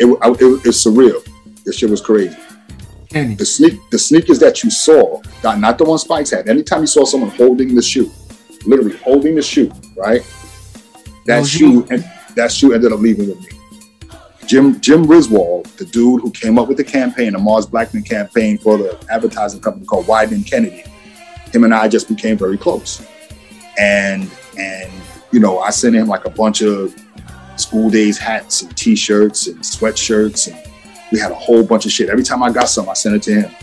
it, I, it, it was surreal. This shit was crazy. Kenny. The sneak, the sneakers that you saw, not, not the one Spikes had. Anytime you saw someone holding the shoe, literally holding the shoe, right? That shoe and that shoe ended up leaving with me. Jim Jim Riswold, the dude who came up with the campaign, the Mars Blackmon campaign for the advertising company called Wieden Kennedy, him and I just became very close. And and you know, I sent him like a bunch of School Daze hats and t-shirts and sweatshirts and we had a whole bunch of shit. Every time I got some, I sent it to him.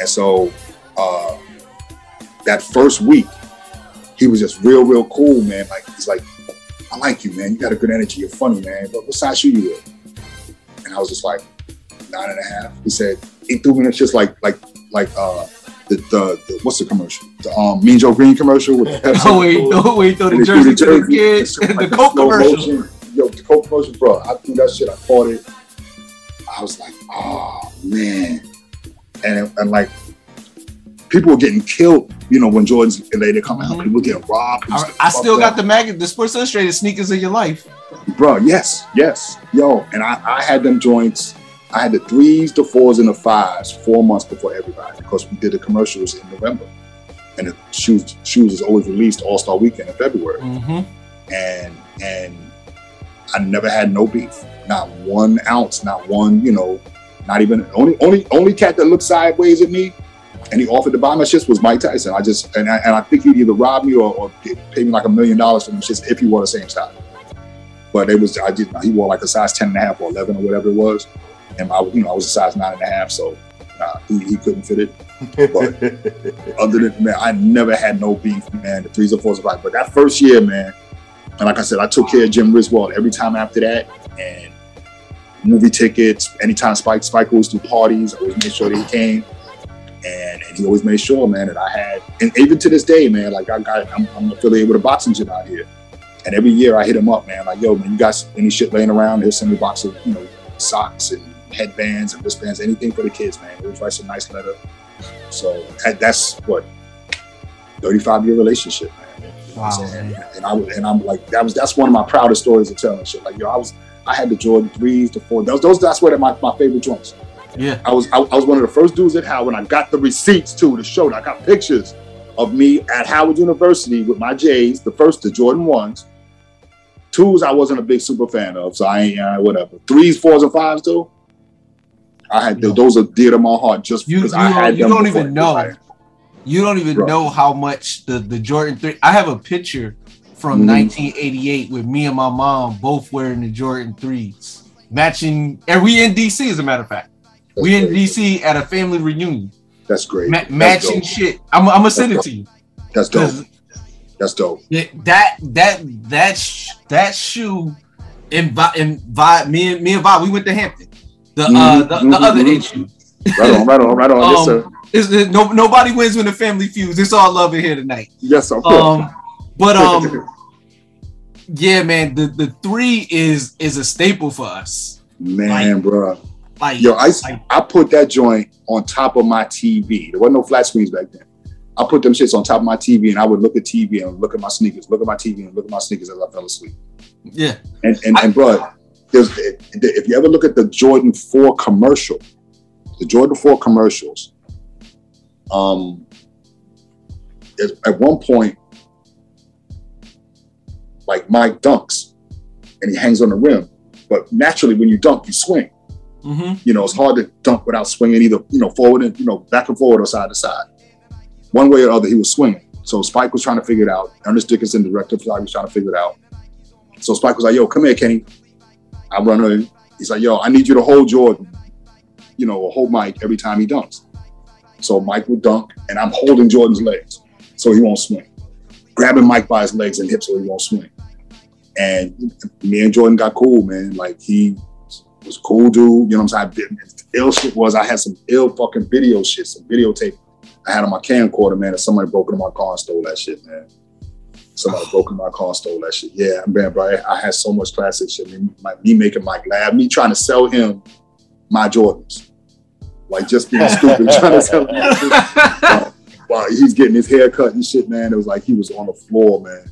And so uh that first week, he was just real, real cool, man. Like he's like, I like you, man. You got a good energy. You're funny, man. But what size shoe you wear? And I was just like, nine and a half. He said, he threw me It's just like, like, like, uh, the, the, the what's the commercial? The um, Mean Joe Greene commercial with the Pepsi. Oh wait, no, wait, throw the jersey to the kids. The like Coke commercial. motion. Yo, the Coke commercial, bro. I threw that shit. I caught it. I was like, oh man, and and like people were getting killed. You know, when Jordan's later come out, people were getting robbed. I, I still got the mag, the Sports Illustrated sneakers of your life. bro. Yes, yes, yo. And I, I had them joints. I had the threes, the fours, and the fives four months before everybody because we did the commercials in November, and the shoes shoes is always released All Star Weekend in February. Mm-hmm. and and I never had no beef, not one ounce, not one, you know, not even only only only cat that looked sideways at me, and he offered to buy my shits was Mike Tyson. I just and I, and I think he'd either rob me or, or pay me like a million dollars for them shits if he wore the same style. But it was I did he wore like a size 10 and a half or 11 or whatever it was, and I you know I was a size nine and a half, so nah, he, he couldn't fit it. But other than man, I never had no beef, man. The threes or fours five. But that first year, man, and like I said, I took care of Jim Riswold every time after that. And movie tickets, anytime Spike Spike was to parties, I always made sure that he came. And, and he always made sure, man, that I had, and even to this day, man, like I got, I'm, I'm affiliated with a boxing gym out here. And every year I hit him up, man, like, yo, man, you got any shit laying around? He'll send me a box of, you know, socks and headbands and wristbands, anything for the kids, man. Always writes a nice letter. So that's what, 35 year relationship, man. You know what Wow, saying? And I and I'm like, that was that's one of my proudest stories to tell and shit. Like, yo, I was, I had the Jordan threes, the four. Those, those that's where my, my favorite joints. Yeah. I was, I, I was one of the first dudes at Howard. I got the receipts too to show. I got pictures of me at Howard University with my J's, the first, the Jordan ones. Twos, I wasn't a big super fan of, so I ain't uh, whatever. Threes, fours, and fives, though. I had those are dear to my heart just You, because you, I had you don't even know. You don't even Bro. know how much the, the Jordan 3. I have a picture from Mhm. 1988 with me and my mom both wearing the Jordan 3s. Matching. And we in DC, as a matter of fact. we in DC at a family reunion. That's great. Ma- That's matching dope. shit. I'm, I'm gonna send it to you. That's dope. That's dope. Yeah, that that that sh- that shoe invi- invi- me and me and Vi, we went to Hampton. The uh Mhm, the, mhm, the other mhm. eight. Right on, right on, right on. yes, Um, sir. It's, it- no, nobody wins when the family feuds. It's all love in here tonight. Yes, course. Um, but um, yeah, man, the the three is is a staple for us. Man, bro. Like, Yo, I, I put that joint on top of my TV. There wasn't no flat screens back then. I put them shits on top of my TV and I would look at TV and look at my sneakers, look at my TV and look at my sneakers as I fell asleep. Yeah, And and, and bro, there's if you ever look at the Jordan 4 commercial, the Jordan 4 commercials, um at- one point, like Mike dunks and he hangs on the rim. But naturally when you dunk, you swing. Mm-hmm. You know, it's hard to dunk without swinging either, you know, forward and, you know, back and forward or side to side. One way or other, he was swinging. So Spike was trying to figure it out. Ernest Dickerson, director of photography, was trying to figure it out. So Spike was like, yo, come here, Kenny. I run in. He's like, yo, I need you to hold Jordan, you know, or hold Mike every time he dunks. So Mike would dunk, and I'm holding Jordan's legs so he won't swing. Grabbing Mike by his legs and hips so he won't swing. And me and Jordan got cool, man. Like he was cool dude. You know what I'm saying? I ill shit was I had some ill fucking video shit, some videotape I had on my camcorder, man, and somebody broke into my car and stole that shit, man. Somebody broke into my car and stole that shit. Yeah, man, bro, I, had so much classic shit. Me, my, me making Mike laugh, me trying to sell him my Jordans. like just being stupid, trying to sell him while he's getting his hair cut and shit, man. It was like he was on the floor, man.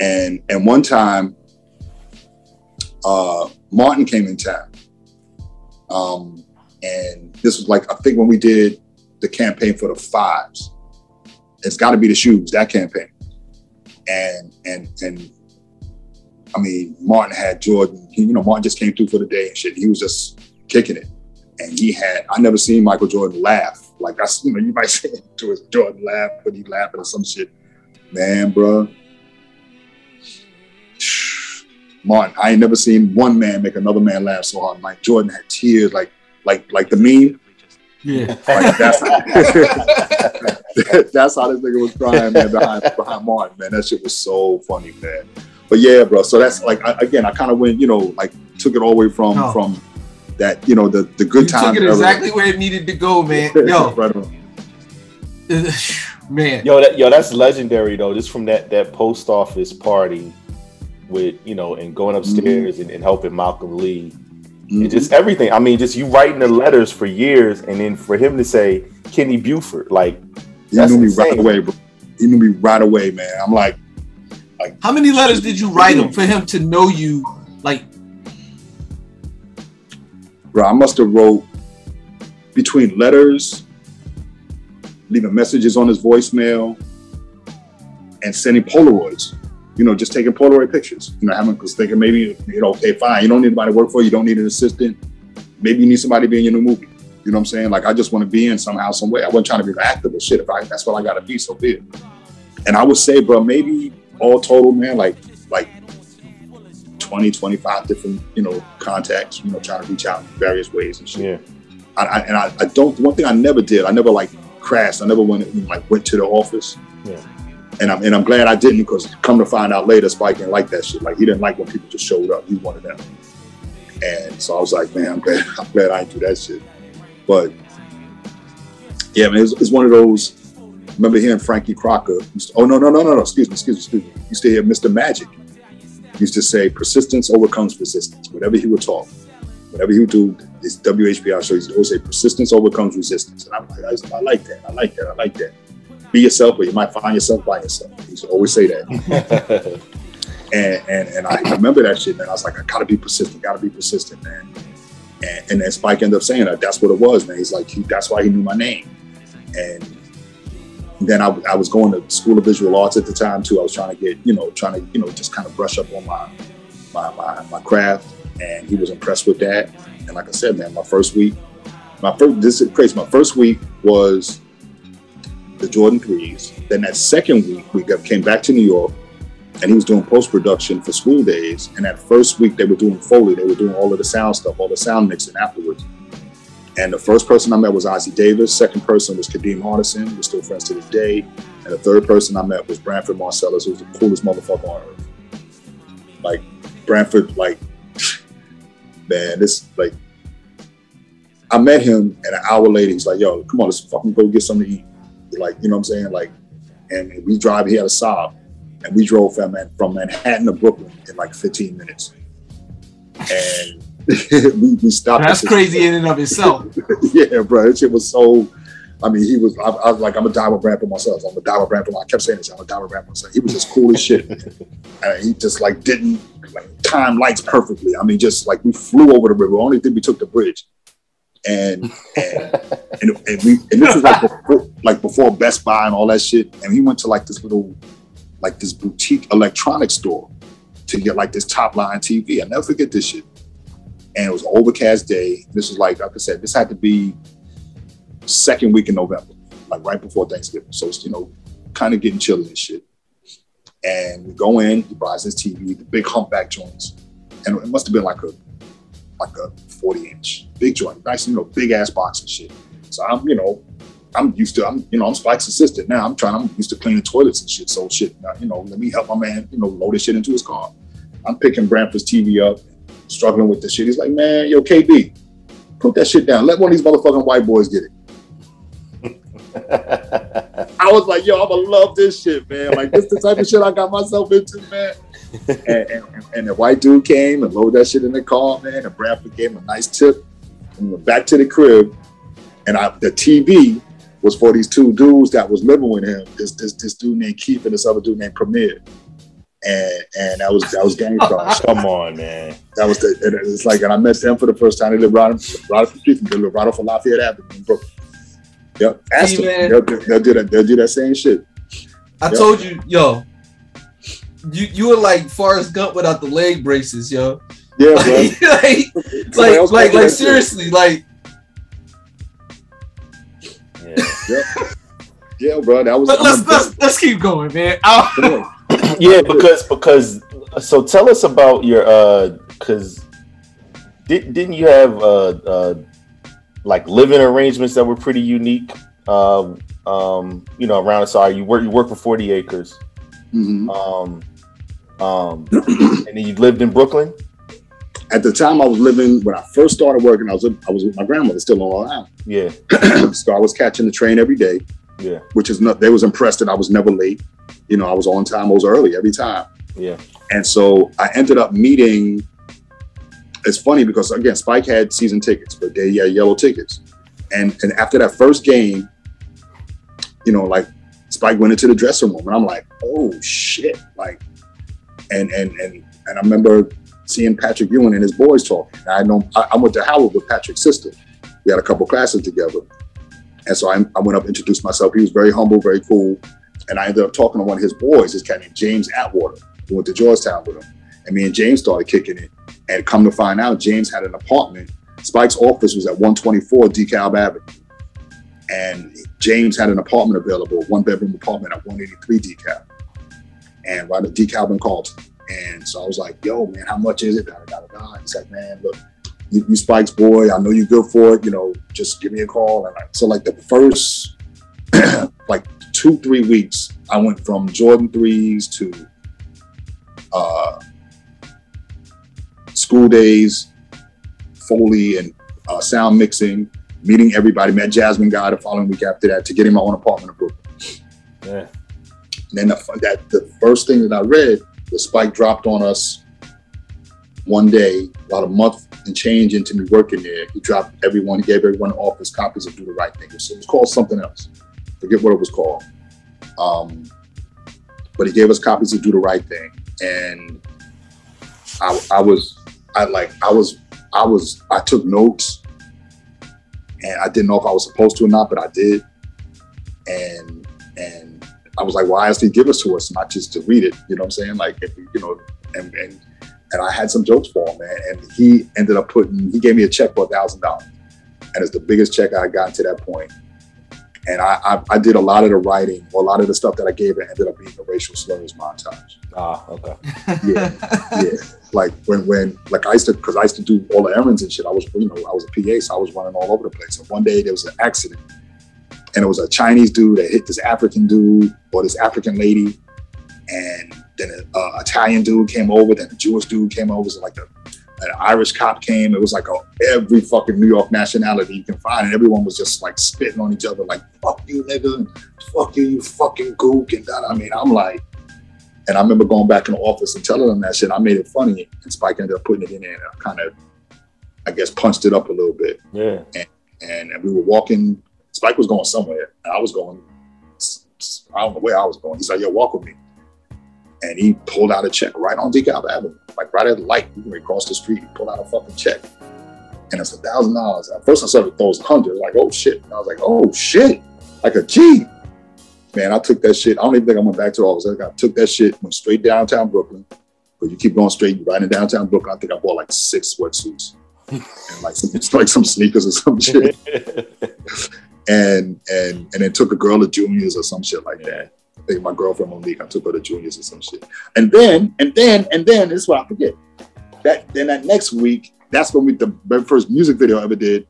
And and one time, uh, Martin came in town, um, and this was like I think when we did the campaign for the fives. It's got to be the shoes that campaign, and and and I mean Martin had Jordan. He, you know Martin just came through for the day and shit. He was just kicking it, and he had I never seen Michael Jordan laugh like that's you know you might say to his Jordan laugh, but he laughing at some shit. Man, bro. Martin, I ain't never seen one man make another man laugh so hard. Like Jordan had tears, like like like the meme. Yeah. Like that's that's how this nigga was crying, man, behind behind Martin, man. That shit was so funny, man. But yeah, bro. So that's like I, again, I kind of went, you know, like took it all the way from Oh. from that, you know, the the good You times. took it exactly where it needed to go, man. Yo, Right on. man. Yo, that, yo, that's legendary though. Just from that that post office party with you know, and going upstairs mm-hmm. and, and helping Malcolm Lee, Mm-hmm. and just everything. I mean, just you writing the letters for years, and then for him to say Kenny Buford, like He that's knew me right insane. away, bro. He knew me right away, man. I'm like, How many letters did you write him for him to know you? Like, bro, I must have wrote between letters, leaving messages on his voicemail, and sending Polaroids. You know, just taking Polaroid pictures. You know, having because thinking maybe you know, okay, fine, you don't need anybody to work for you, you don't need an assistant. Maybe you need somebody to be in your new movie. You know what I'm saying? Like I just want to be in somehow, some way. I wasn't trying to be an actor, but shit, if I that's what I gotta be, so be it. And I would say, bro, maybe all total, man, like like 20, 25 different, you know, contacts, you know, trying to reach out in various ways and shit. Yeah. I, I, and I, I don't. One thing I never did. I never like crashed. I never went like went to the office. Yeah. And I'm and I'm glad I didn't because come to find out later, Spike didn't like that shit. Like he didn't like when people just showed up. He wanted them. And so I was like, man, I'm glad I'm glad I didn't do that shit. But yeah, man, it's, one of those. Remember hearing Frankie Crocker? oh no no no no no! Excuse me, excuse me, excuse me. Used to hear Mr. Magic used to say, "Persistence overcomes resistance." Whatever he would talk, whatever he would do, this WHBI show, he would always say, "Persistence overcomes resistance." And I'm like, I like that. I like that. I like that. Be yourself, but you might find yourself by yourself. He used to always say that. and, and and I remember that shit, man. I was like, I gotta be persistent. Gotta be persistent, man. And, and then Spike ended up saying that. That's what it was, man. He's like, he, that's why he knew my name. And then I, I was going to School of Visual Arts at the time too. I was trying to get, you know, trying to, you know, just kind of brush up on my my my, my craft. And he was impressed with that. And like I said, man, my first week, my first this is crazy. My first week was the Jordan threes. Then that second week, we came back to New York, and he was doing post production for School Daze. And that first week, they were doing Foley. They were doing all of the sound stuff, all the sound mixing afterwards. And the first person I met was Ossie Davis. Second person was Kadeem Hardison. We're still friends to this day. And the third person I met was Branford Marsalis, who's the coolest motherfucker on earth. Like Branford, like man, this like I met him and an hour later he's like, yo, come on, let's fucking go get something to eat. Like, you know what I'm saying? Like, and we drive, he had a Saab, and we drove from, from Manhattan to Brooklyn in like 15 minutes. And we, we stopped. That's crazy in and of itself. yeah, bro. it shit was so. I mean, he was. I, I was like, I'm a die with Brad for myself. I'm a die with Brad for. I kept saying this. I'm a die with Brad for myself. He was just cool as shit. and he just like didn't like time lights perfectly. I mean, just like we flew over the river. Only thing we took the bridge, and and and, and we and this was like before, like before Best Buy and all that shit. And we went to like this little like this boutique electronics store to get like this top line TV. I never forget this shit and it was an overcast day. This was like, like I said, this had to be second week in November, like right before Thanksgiving. So it's, you know, kind of getting chilly and shit. And we go in, he buys his TV, the big humpback joints. And it must have been like a like a 40 inch big joint, nice, you know, big ass box and shit. So I'm, you know, I'm used to, I'm, you know, I'm Spike's assistant now. I'm trying, I'm used to cleaning toilets and shit. So shit, now, you know, let me help my man, you know, load this shit into his car. I'm picking Branford's TV up, struggling with this shit. He's like, man, yo, KB, put that shit down. Let one of these motherfucking white boys get it. I was like, yo, I'ma love this shit, man. Like, this the type of shit I got myself into, man. and, and, and the white dude came and loaded that shit in the car, man. And Bradford gave him a nice tip. And we went back to the crib. and I, the TV was for these two dudes that was living with him. This this this dude named Keith and this other dude named Premier. And and that was that was Gang Starr. Come on, man. That was the it's like and I met them for the first time. They lived right, right off the street from they lived right off of Lafayette Avenue in Brooklyn. Yep. Ask See, them. man. They'll, do- they'll do that. They'll do that same shit. I Yep. told you, yo, you you were like Forrest Gump without the leg braces, yo. Yeah, like, bro. like, like, like, like that shit. seriously, like Yep. Yeah, bro. That was But let's let's let's keep going, man. Yeah, because because so tell us about your uh because did, didn't you have uh uh like living arrangements that were pretty unique um um you know around the side you work you work for 40 acres Mhm. um um and then you lived in Brooklyn At the time, I was living when I first started working. I was I was with my grandmother still on Long Island. yeah so I was catching the train every day, yeah which is not. They was impressed that I was never late. You know, I was on time. I was early every time. yeah And so I ended up meeting. It's funny because again, Spike had season tickets, but they had yellow tickets. And and after that first game, you know, like Spike went into the dressing room, and I'm like, oh shit, like, and and and and I remember seeing Patrick Ewing and his boys talking. I know I, I went to Howard with Patrick's sister. We had a couple classes together, and so I, I went up, introduced myself. He was very humble, very cool, and I ended up talking to one of his boys, this guy named James Atwater who went to Georgetown with him. And me and James started kicking it. And come to find out, James had an apartment. Spike's office was at 124 DeKalb Avenue. And James had an apartment available, one bedroom apartment at 183 DeKalb. And right at and Carlton. And so I was like, yo, man, how much is it? Da, da, da. He's like, man, look, you, you Spike's boy. I know you're good for it. You know, just give me a call. And like, so like the first like two, three weeks, I went from Jordan threes to uh, School Daze, Foley and uh, sound mixing, meeting everybody. Met Jasmine Guy the following week after that to getting my own apartment in Brooklyn. yeah And then the, that the first thing that I read, the spike dropped on us one day, about a month and change into me working there. He dropped everyone, he gave everyone office copies of Do the Right Thing. So it was called something else. Forget what it was called. Um, but he gave us copies of Do the Right Thing. And I, I was, I like, I was, I was, I took notes and I didn't know if I was supposed to or not, but I did. And, and I was like, why does he give us to us, not just to read it? You know what I'm saying? Like, if, you know, and, and, and I had some jokes for him, man. And he ended up putting, he gave me a check for a thousand dollars. And it's the biggest check I had gotten to that point. And I, I, I did a lot of the writing, or a lot of the stuff that I gave it ended up being a racial slurs montage. ah okay Yeah, yeah. Like when, when, like I used to, because I used to do all the errands and shit. I was, you know, I was a PA, so I was running all over the place. And one day there was an accident, and it was a Chinese dude that hit this African dude or this African lady, and then an uh, Italian dude came over, then a Jewish dude came over, so like a, an Irish cop came. It was like a, every fucking New York nationality you can find, and everyone was just like spitting on each other, like "fuck you, nigga," and "fuck you, you fucking gook," and that. I mean, I'm like, and I remember going back in the office and telling them that shit. I made it funny, and Spike ended up putting it in there, and I kind of, I guess, punched it up a little bit. yeah And, and we were walking. Spike was going somewhere, and I was going. I don't know where I was going. He's like, "Yo, walk with me." And he pulled out a check right on DeKalb Avenue, like right at the light. We were across the street. He pulled out a fucking check, and it's a thousand dollars. At first, I thought it was a hundred. Like, oh shit! And I was like, oh shit! Like a G. Man, I took that shit. I don't even think I went back to the office. I took that shit, went straight downtown Brooklyn. But you keep going straight, you're right in downtown Brooklyn. I think I bought like six sweatsuits and like some, it's like some sneakers or some shit. and and and then took a girl to Junior's or some shit like that. I think my girlfriend Monique, I took her to Junior's or some shit. And then and then and then this is what I forget. That then that next week, that's when we the very first music video I ever did.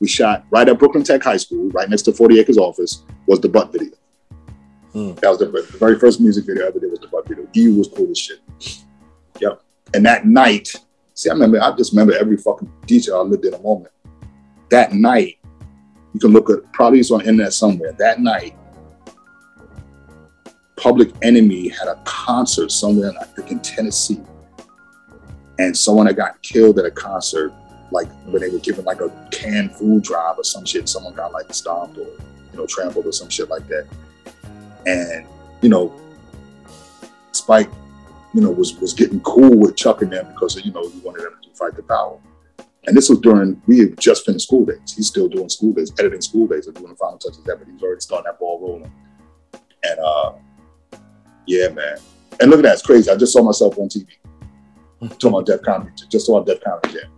We shot right at Brooklyn Tech High School, right next to 40 Acres office, was the butt video. Hmm. That was the, the very first music video I ever did was the butt video. EU was cool as shit. Yep. And that night, see, I remember, I just remember every fucking detail. I lived in a moment. That night, you can look at probably it's on internet somewhere. That night, Public Enemy had a concert somewhere, I think in Tennessee. And someone that got killed at a concert like when they were giving like a canned food drive or some shit, someone got like stomped or you know trampled or some shit like that. And you know, Spike, you know, was was getting cool with Chuck and them because you know he wanted them to fight the power. And this was during we had just finished School Daze. He's still doing School Daze, editing School Daze, and doing the final touches. That, but he's already starting that ball rolling. And uh, yeah, man. And look at that, it's crazy. I just saw myself on TV talking about Def Comedy, just saw Def Comedy Jam.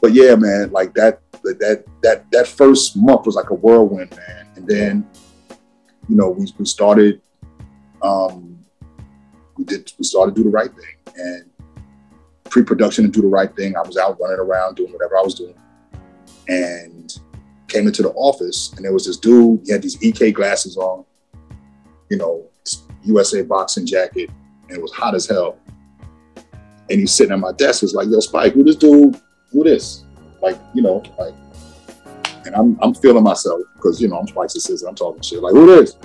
But yeah, man, like that, that, that, that first month was like a whirlwind, man. And then, you know, we, we started, um, we did, we started do the right thing, and pre-production and do the right thing. I was out running around doing whatever I was doing, and came into the office, and there was this dude. He had these EK glasses on, you know, USA boxing jacket, and it was hot as hell. And he's sitting at my desk. It's like, yo, Spike, who this dude? Who this? Like, you know, like, and I'm I'm feeling myself because you know I'm Spike's assistant. I'm talking shit. Like, who this?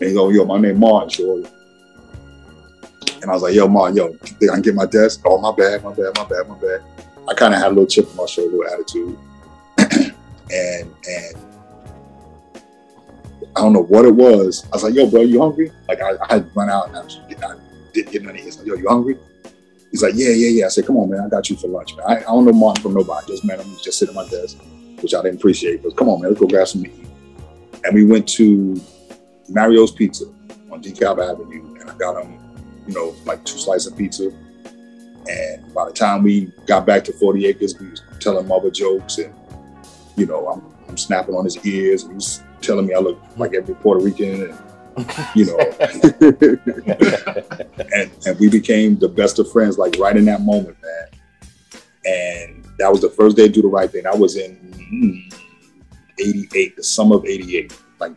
And he go, yo, my name Martin. And I was like, yo, Martin, yo, think I can get my desk? Oh, my bad, my bad, my bad, my bad. I kind of had a little chip on my shoulder, a little attitude. and and I don't know what it was. I was like, yo, bro, you hungry? Like I, I had run out and I, was, I didn't get none of his. Like, yo, you hungry? He's like, yeah, yeah, yeah. I said, come on, man, I got you for lunch, man. I, I don't know Martin from nobody. Just him. He's just sitting at my desk, which I didn't appreciate. But come on, man, let's go grab some meat. And we went to Mario's Pizza on DeKalb Avenue, and I got him, you know, like two slices of pizza. And by the time we got back to 40 Acres, we was telling mother jokes, and you know, I'm, I'm snapping on his ears, and he's telling me I look like every Puerto Rican, and you know, and and we became the best of friends, like right in that moment, man. And that was the first day to do the right thing. I was in mm, 88, the summer of 88, like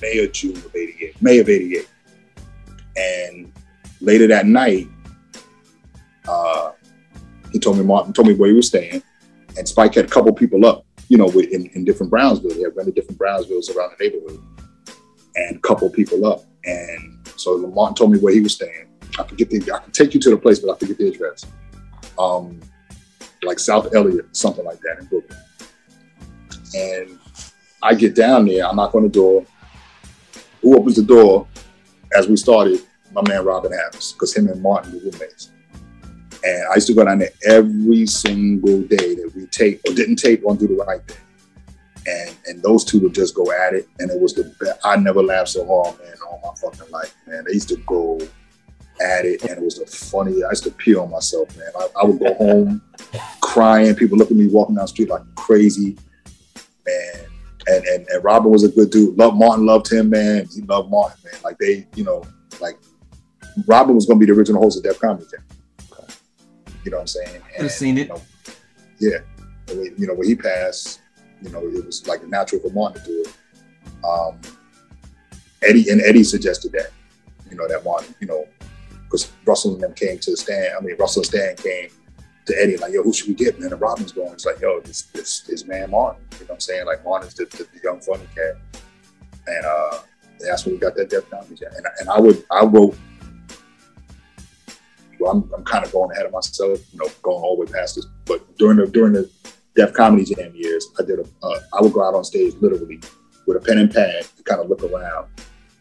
May or June of 88, May of 88. And later that night, uh, he told me Martin told me where he was staying, and Spike had a couple people up, you know, in, in different Brownsville. He had rented different Brownsvilles around the neighborhood, and couple people up. And so Martin told me where he was staying. I forget the I can take you to the place, but I forget the address. Um, like South Elliott, something like that in Brooklyn. And I get down there, I knock on the door. Who opens the door as we started? My man Robin Harris, because him and Martin were roommates. And I used to go down there every single day that we tape or didn't tape on Do the Right Thing. And and those two would just go at it. And it was the best. I never laughed so hard, man, all my fucking life, man. They used to go at it, and it was the funny. I used to pee on myself, man. I, I would go home crying. People look at me walking down the street like crazy, man. And, and and Robin was a good dude. Loved Martin, loved him, man. He loved Martin, man. Like they, you know, like Robin was gonna be the original host of Def Comedy Jam. You know what I'm saying? I've seen it. You know, yeah. And when- You know, when he passed, you know, it was like natural for Martin to do it. Um, Eddie and Eddie suggested that, you know, that Martin, you know, because Russell and them came to the stand. I mean, Russell and Stan came to Eddie like, yo, who should we get, man? And Robin's going, it's like, yo, this this this man Martin. You know what I'm saying? Like Martin's the, the, the young funny cat. And uh that's when we got that Def Comedy Jam. And, and I would I wrote well, I'm, I'm kind of going ahead of myself, you know, going all the way past this. But during the during the Def Comedy Jam years, I did a uh, I would go out on stage literally with a pen and pad to kind of look around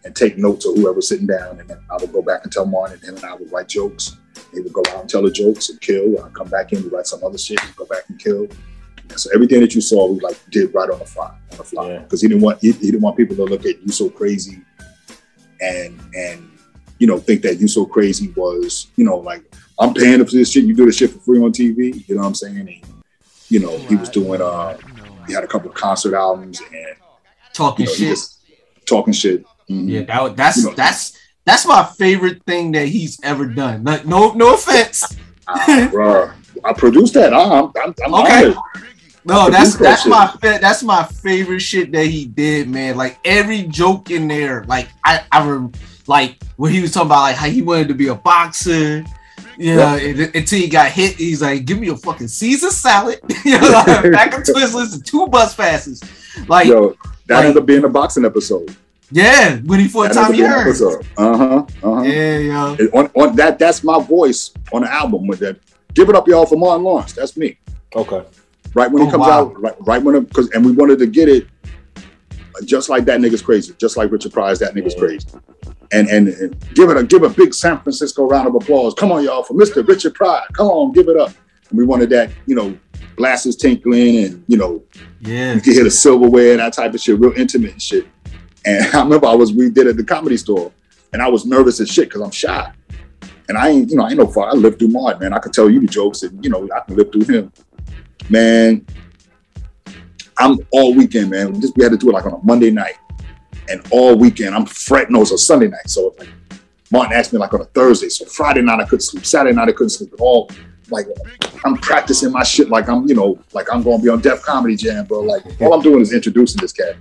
and take notes of whoever's sitting down, and then I would go back and tell Martin, and him and I would write jokes. He would go out and tell the jokes and kill. I'd come back in, we write some other shit, and go back and kill. And so everything that you saw, we like did right on the fly, on the fly, because he didn't want he, he didn't want people to look at you so crazy, and and you know think that you so crazy was you know like I'm paying for this shit, you do this shit for free on TV, you know what I'm saying? And, you know he was doing uh he had a couple of concert albums and Talking you know, shit. talking shit. Mhm. Yeah, that, that's You know. that's that's my favorite thing that he's ever done. Like, no, no offense. Ah, bruh. I produced that. I'm, I'm, I'm Okay. honored. No, that's that that's my fa- that's my favorite shit that he did, man. Like every joke in there, like I I rem- like when he was talking about like how he wanted to be a boxer. You know, until he got hit, he's like, "Give me a fucking Caesar salad, you know, like, back of Twizzlers and two bus passes." Like, Yo, that like- ended up being a boxing episode. Yeah, when he fought That ended Tommy up Hearns. Uh huh. Uh huh. Yeah, yo. on, on that that's my voice on the album with that Give it up, y'all, for Martin Lawrence. That's me. Okay. Right when Oh, it comes wow. out, right, right when it, because and we wanted to get it just like that nigga's crazy, just like Richard Pryor's that nigga's crazy. And, and and give it a give a big San Francisco round of applause. Come on, y'all, for Mr. Richard Pryor. Come on, give it up. And we wanted that, you know, glasses tinkling and you know, Yeah. you could hear the silverware, and that type of shit, real intimate and shit. And I remember I was we did at the comedy store, and I was nervous as shit because I'm shy. And I ain't, you know, I ain't no far. I lived through Martin, man. I could tell you the jokes, and you know, I can live through him. Man, I'm all weekend, man. We just we had to do it like on a Monday night, and all weekend I'm fretting. No, a Sunday night, so like Martin asked me like on a Thursday. So Friday night I couldn't sleep. Saturday night I couldn't sleep at all. Like I'm practicing my shit like I'm, you know, like I'm gonna be on Def Comedy Jam, bro. Like all I'm doing is introducing this cat.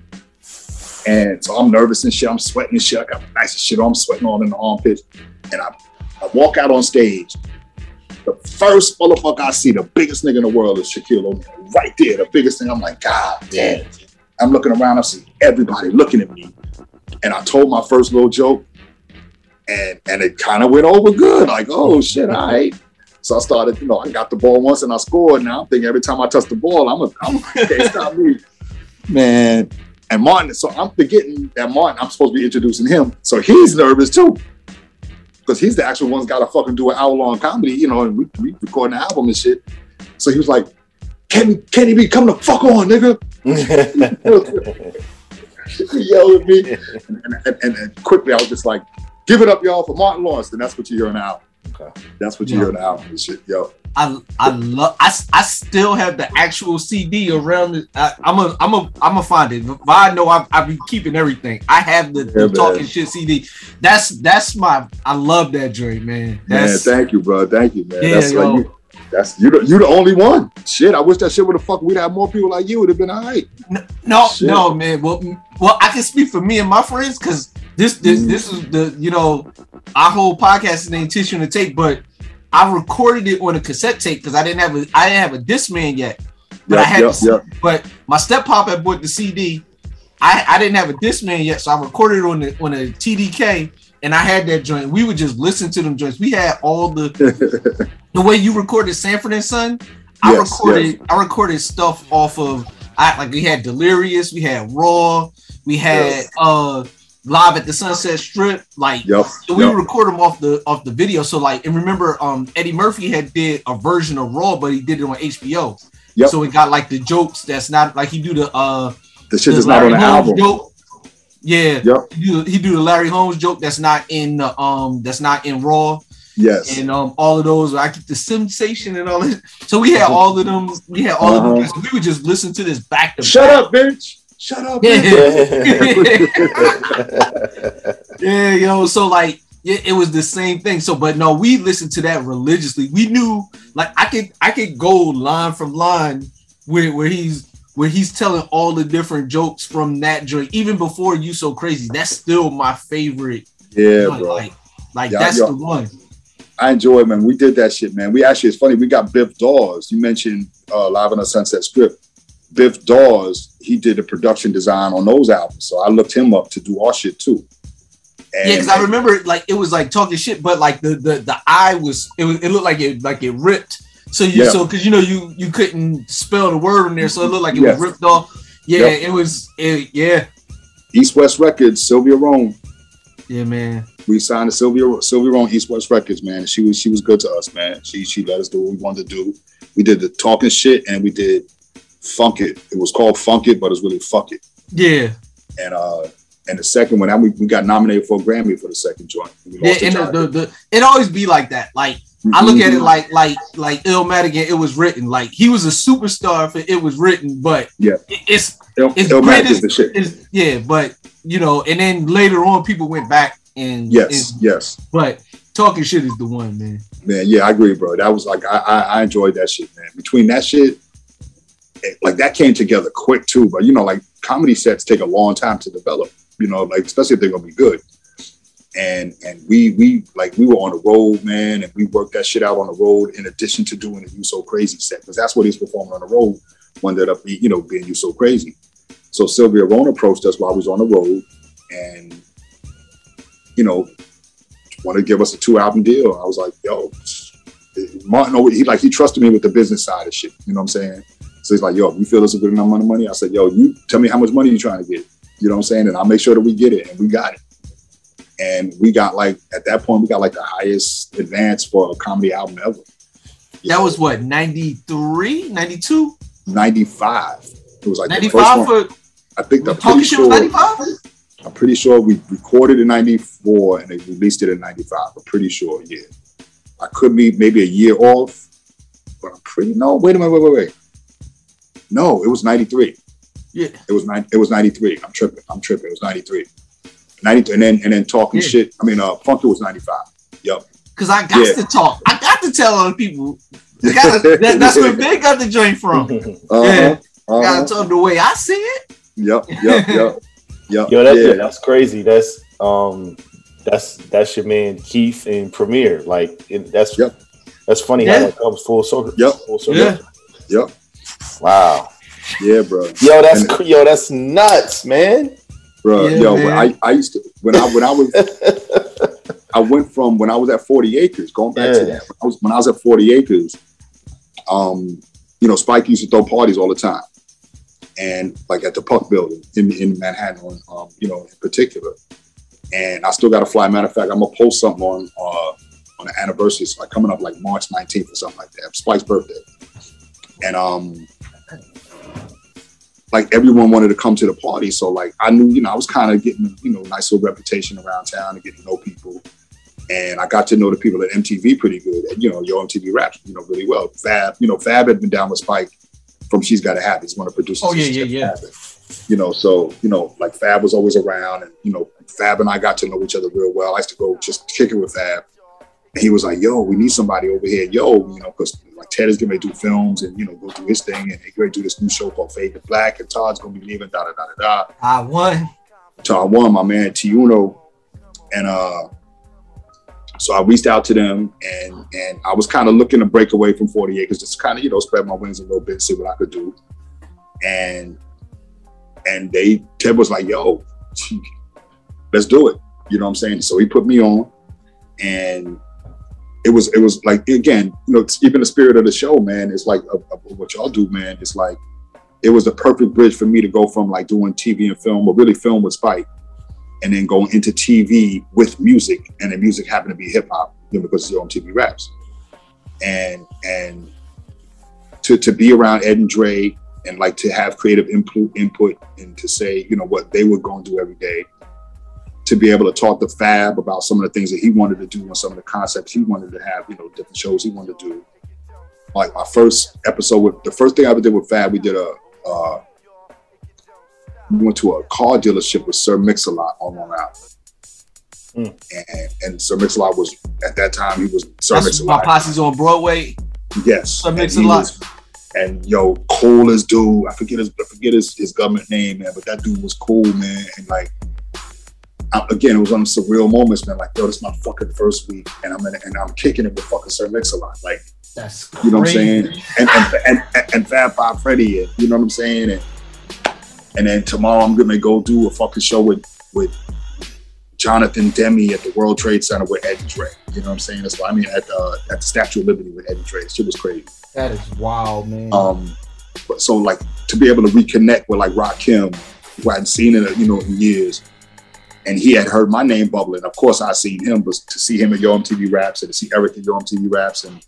And so I'm nervous and shit. I'm sweating and shit. I got the nicest shit on. I'm sweating all in the armpits. And I, I walk out on stage. The first motherfucker I see, the biggest nigga in the world is Shaquille O'Neal. Right there, the biggest thing. I'm like, God damn. I'm looking around. I see everybody looking at me. And I told my first little joke. And and it kind of went over good. Like, oh shit, all right. So I started, you know, I got the ball once and I scored. Now I'm thinking every time I touch the ball, I'm a, I'm can't stop me. Man. And Martin, so I'm forgetting that Martin, I'm supposed to be introducing him. So he's nervous too. Because he's the actual one's gotta fucking do an hour long comedy, you know, and we, we recording an album and shit. So he was like, Kenny, Kenny B, come the fuck on, nigga. he yelled at me. And, and, and, and quickly I was just like, give it up, y'all, for Martin Lawrence. And that's what you hear now. Okay. That's what you hear now. And shit, yo. I I love I, I still have the actual CD around it. I, I'm a I'm a I'm a find it. But I know I I be keeping everything. I have the, the Yeah, man. talking shit CD. That's that's my I love that joint, man. Man, thank you, bro. Thank you, man. Yeah, that's yo. like you. That's you. The, you the only one. Shit, I wish that shit would have fucked. We'd have more people like you. Would have been all right. no Shit. no man. Well well I can speak for me and my friends because this this Mm. this is the you know our whole podcast is named Tissue and Tape, but I recorded it on a cassette tape because I didn't have a I didn't have a Discman yet. But I had yep, the, yep. but my step pop had bought the CD. I, I didn't have a Discman yet, so I recorded it on the on a TDK, and I had that joint. We would just listen to them joints. We had all the the way you recorded Sanford and Son. I Yes, recorded I recorded stuff off of I like we had Delirious, we had Raw, we had Yes. uh Live at the Sunset Strip, like Yep. so we yep. record them off the off the video. So like, and remember, um, Eddie Murphy had did a version of Raw, but he did it on HBO. Yep. So it got like the jokes that's not like he do the uh the shit that's not on the album. joke. Yeah, Yep. he do, he do the Larry Holmes joke that's not in the um that's not in Raw Yes. and um all of those. I keep the sensation and all that. So we had all of them. We had all of them. Uh-huh. We would just listen to this back to Shut back. up, bitch. Shut up. Yeah. bitch. yeah, yo. So like, yeah, it was the same thing. So, but no, we listened to that religiously. We knew, like, I could, I could go line from line where where he's where he's telling all the different jokes from that joint, even before you so crazy. That's still my favorite. Yeah, joint. bro. Like, like Yeah, that's yo. the one. I enjoy it, man. We did that shit, man. We actually, it's funny. We got Biff Dawes. You mentioned uh, Live on a Sunset Strip. Biff Dawes, he did the production design on those albums. So I looked him up to do our shit too. And, Yeah, because I remember like it was like talking shit, but like the the the eye was it was it looked like it like it ripped. So you Yeah. so because you know you you couldn't spell the word in there, so it looked like it Yes. was ripped off. Yeah, Yep. it was. It, yeah, East West Records, Sylvia Rhone. yeah, man. We signed to Sylvia Sylvia Rhone, East West Records, man. She was she was good to us, man. She she let us do what we wanted to do. We did the talking shit and we did Funk It. It was called Funk It, but it's really Fuck It. Yeah, And uh and the second one, we, we got nominated for a Grammy for the second joint. Yeah, and the, the, the it always be like that. Like I look at it Mhm. like like like Illmatic. It was written like he was a superstar if it, was written, but Yeah. it's Il- it's Illmatic is the shit. it's, yeah, but you know, and then later on, people went back and Yes, and- yes. but talking shit is the one, man. Man, yeah, I agree, bro. That was like I, I I enjoyed that shit, man. Between that shit, it- like that came together quick too. But you know, like comedy sets take a long time to develop. You know, like especially if they're gonna be good. And and we we like we were on the road, man, and we worked that shit out on the road in addition to doing the You So Crazy set because that's what he's performing on the road. Ended up, you know, being You So Crazy. So Sylvia Rhone approached us while we was on the road, and you know, wanted to give us a two album deal. I was like, yo, Martin, he like he trusted me with the business side of shit. You know what I'm saying? So he's like, yo, you feel this is a good enough amount of money? I said, yo, you tell me how much money you trying to get. You know what I'm saying? And I'll make sure that we get it, and we got it. And we got like at that point, we got like the highest advance for a comedy album ever. That was what 93, 92, 95. It was like the first 95 one. for I think I'm Talking pretty Shit was sure. 95. I'm pretty sure we recorded in '94 and they released it in '95. I'm pretty sure, yeah. I could be maybe a year off, but I'm pretty no. Wait a minute, wait, wait, wait. No, it was '93. Yeah. It was nine. It was '93. I'm tripping. I'm tripping. It was '93. '93, and then and then talking Yeah. shit. I mean, uh, Funky was '95. Yep. Because I got Yeah. to talk. I got to tell other people. Gotta- that- that's where Big got the joint from. Uh-huh, Yeah. uh-huh. Gotta tell them the way I see it. Yep. Yep. Yep. Yep. Yo, that's yeah. that's crazy. That's um, that's that's your man Keith and Premier. Like it, that's that's funny Yeah. how that comes full circle. Yep. Full circle. Yeah. Yep. Wow. Yeah, bro. Yo, that's And- yo, that's nuts, man. bro. Yeah, yo, man. when I, I used to when I when I was I went from when I was at 40 acres, going back to that. When I was when I was at 40 acres, um, you know, Spike used to throw parties all the time. And like at the Puck building in, in Manhattan, um, you know, in particular. And I still got to fly. Matter of fact, I'm gonna post something on uh on the anniversary, so like coming up like March 19th or something like that. Spike's birthday. And um like everyone wanted to come to the party. So like I knew, you know, I was kind of getting, you know, nice little reputation around town and getting to know people. And I got to know the people at MTV pretty good. And, you know, Yo MTV raps, you know, really well. Fab, you know, Fab had been down with Spike from She's Gotta Have It. He's one of the producers. Oh yeah, yeah, yeah. Have It. You know, so, you know, like Fab was always around and, you know, Fab and I got to know each other real well. I used to go just kick it with Fab. And he was like, yo, we need somebody over here. Yo, you know, because like Ted is to do films and, you know, go do his thing. And they're going to do this new show called Fade to Black. And Todd's going to be leaving, da da da da da. I won. Todd one, my man Tiuno. And uh so I reached out to them and and I was kind of looking to break away from 40 acres, just kind of, you know, spread my wings a little bit, see what I could do. And and they Ted was like, yo, let's do it. You know what I'm saying? So he put me on and it was it was like again, you know, even the spirit of the show, man. It's like what y'all do, man. It's like it was the perfect bridge for me to go from like doing TV and film, or really film with Spike, and then going into TV with music, and the music happened to be hip hop, you know, because it's on TV raps, and and to to be around Ed and Dre and like to have creative input input and to say you know what they were going to do every day to be able to talk to Fab about some of the things that he wanted to do and some of the concepts he wanted to have, you know, different shows he wanted to do. Like my first episode with the first thing I ever did with Fab, we did a uh, we went to a car dealership with Sir Mix-a-Lot on Long Island. And, and Sir Mix-a-Lot was at that time he was Sir That's Mix-a-Lot. My posse's on Broadway. Yes. Sir Mix-a-Lot. was- And yo, cool as dude. I forget his I forget his, his government name, man, but that dude was cool, man. And like I, again, it was one of surreal moments, man. Like, yo, this is my fucking first week, and I'm in, and I'm kicking it with fucking Sir Mix-a-Lot. Like, That's you know what I'm saying? And and and, and, and Fab Five Freddy, you know what I'm saying? And and then tomorrow I'm gonna go do a fucking show with with Jonathan Demme at the World Trade Center with Eddie Dre. You know what I'm saying? That's why I mean at the at the Statue of Liberty with Eddie Dre. Shit was crazy. That is wild, man. Um, but so like to be able to reconnect with like Rakim, who I hadn't seen in you know in years, and he had heard my name bubbling. Of course, I seen him, but to see him at Yo MTV Raps and to see Eric at Yo MTV Raps, and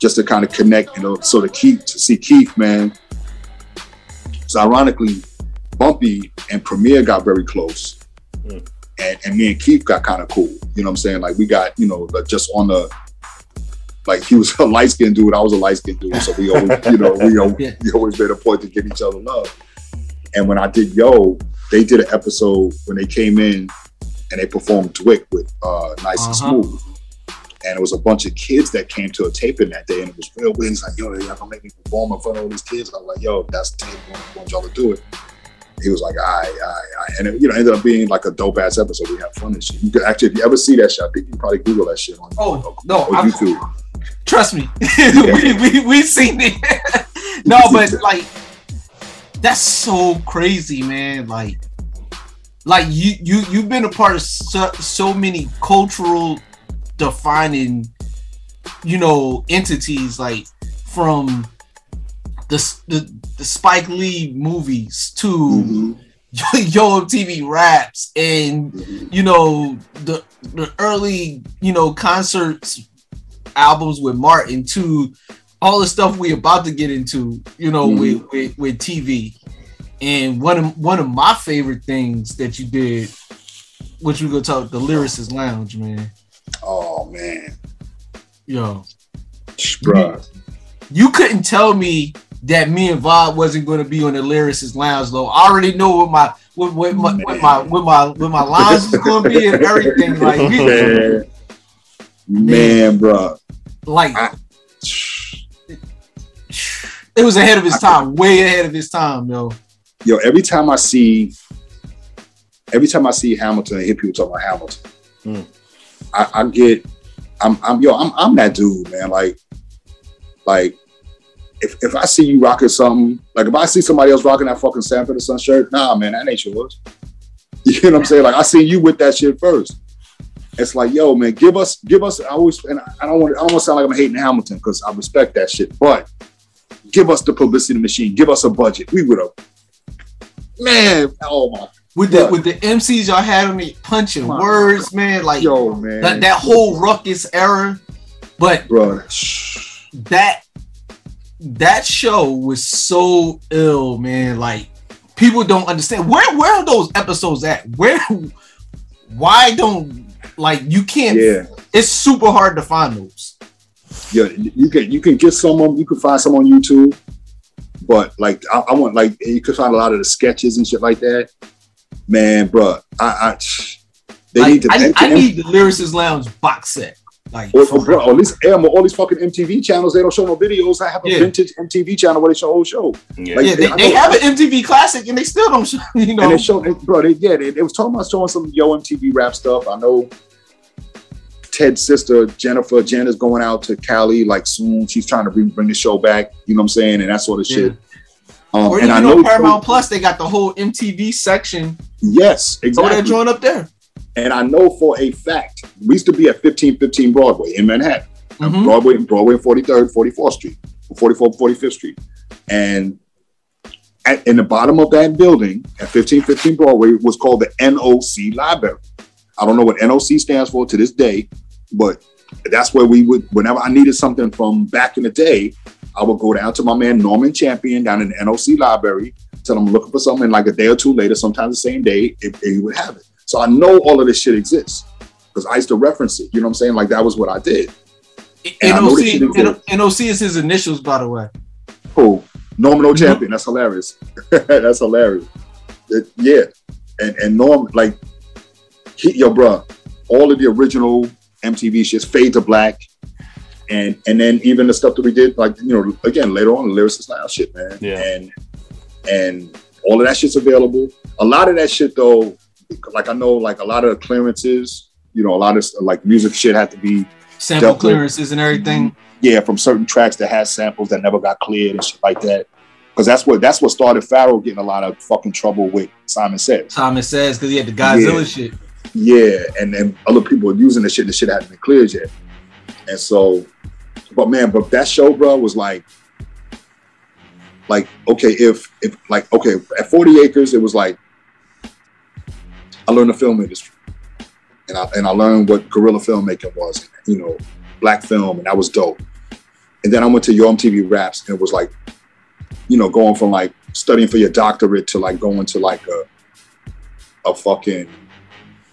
just to kind of connect, you know, so to Keith to see Keith, man. So ironically, Bumpy and Premier got very close, hmm. and and me and Keith got kind of cool. You know what I'm saying? Like we got you know like, just on the like he was a light skinned dude, I was a light skinned dude, so we always you know we always, Yeah. we always made a point to give each other love. And when I did Yo, they did an episode when they came in and they performed DWYCK with uh, Nice and Uh-huh. Smooth. And it was a bunch of kids that came to a taping that day, and it was real weird. He's like, "Yo, y'all gonna make me perform in front of all these kids?" I was like, "Yo, that's the tape. I want y'all to do it." He was like, "All right, all right, all right," and it, you know, ended up being like a dope ass episode. We had fun and shit. You could actually, if you ever see that shit, I think you can probably Google that shit on, Oh no, on I'm, YouTube. trust me, we, we we seen it. no, but like that's so crazy, man. Like, like you you you've been a part of so, so many cultural defining you know, entities like from the the, the Spike Lee movies to Mm-hmm. Yo MTV raps and you know the the early you know concerts albums with Martin to all the stuff we about to get into you know Mhm. with, with with TV and one of one of my favorite things that you did which we gonna talk the lyricist lounge man Oh man, yo bruh. you couldn't tell me that me and Vod wasn't going to be on the lyricist lounge though. I already know what my what, what my what my what my what my lines is going to be and everything. Like we, man, man, bruh. like I- it was ahead of his time, way ahead of his time, yo. Yo, every time I see, every time I see Hamilton, I hear people talk about Hamilton. Mm. I, I get, I'm, I'm, yo, I'm, I'm that dude, man. Like, like, if if I see you rocking something, like if I see somebody else rocking that fucking Sanford and Son shirt, nah, man, that ain't yours. You know what I'm saying? Like, I see you with that shit first. It's like, yo, man, give us, give us. I always, and I don't want, I don't want to sound like I'm hating Hamilton because I respect that shit, but give us the publicity machine, give us a budget. We would have, man. Oh my, With the with the MCs y'all had on the punching My- words, man, like yo, man, that that whole Rawkus era. But bro. that that show was so ill, man. Like people don't understand where where are those episodes at? Where why don't like you can't Yeah, it's super hard to find those. Yeah. You can you can get someone, you can find some on YouTube, but like I, I want like you can find a lot of the sketches and shit like that. Man, bro, I, I they Like, need to. I, I need the Lyricist Lounge box set. Like Or, or, bro, real. or at least Elmo, all these fucking MTV channels, they don't show no videos. I have a Yeah. vintage MTV channel where they show old show. Yeah. Like, yeah, they, I they have an MTV classic and they still don't show, you know. And they show, bro, they, yeah, they, they was talking about showing some Yo MTV rap stuff. I know Ted's sister, Jennifer, Jen is going out to Cali like soon. She's trying to bring, bring the show back, you know what I'm saying? And that sort of shit. Um, or and I know, Paramount Plus, they got the whole MTV section. yes, Throw exactly. that joint up there. And I know for a fact, we used to be at 1515 Broadway in Manhattan. Mhm. Broadway, Broadway, 43rd, 44th Street, 44th, 45th Street. And at, in the bottom of that building at 1515 Broadway was called the NOC Library. I don't know what NOC stands for to this day, but that's where we would, whenever I needed something from back in the day, I would go down to my man Norman Champion down in the NOC Library, tell him I'm looking for something And like a day or two later, sometimes the same day, if he would have it. So I know all of this shit exists because I used to reference it. You know what I'm saying? Like that was what I did. And I know this shit NOC. NOC is his initials, by the way. Cool. Norman Mm-hmm. O champion. That's hilarious. That's hilarious. It- yeah. And and Norm, like, he, yo, bro, all of the original MTV shits, Fade to Black, and and then even the stuff that we did, like, you know, again, later on, the Lyricist Lounge shit, man. Yeah. And and all of that shit's available. A lot of that shit, though, like I know, like a lot of the clearances, you know, a lot of like music shit had to be Sample Dealt with- clearances and everything. yeah, from certain tracks that had samples that never got cleared and shit like that. Because that's what that's what started Pharoahe getting a lot of fucking trouble with Simon Says. Thomas says because he had the Godzilla Yeah. shit. Yeah, and then other people were using the shit. The shit hadn't been cleared yet. And so, but man, but that show, bro, was like, like okay, if if like okay, at Forty Acres, it was like I learned the film industry, and I and I learned what guerrilla filmmaking was, you know, black film, and that was dope. And then I went to Yo MTV Raps, and it was like, you know, going from like studying for your doctorate to like going to like a a fucking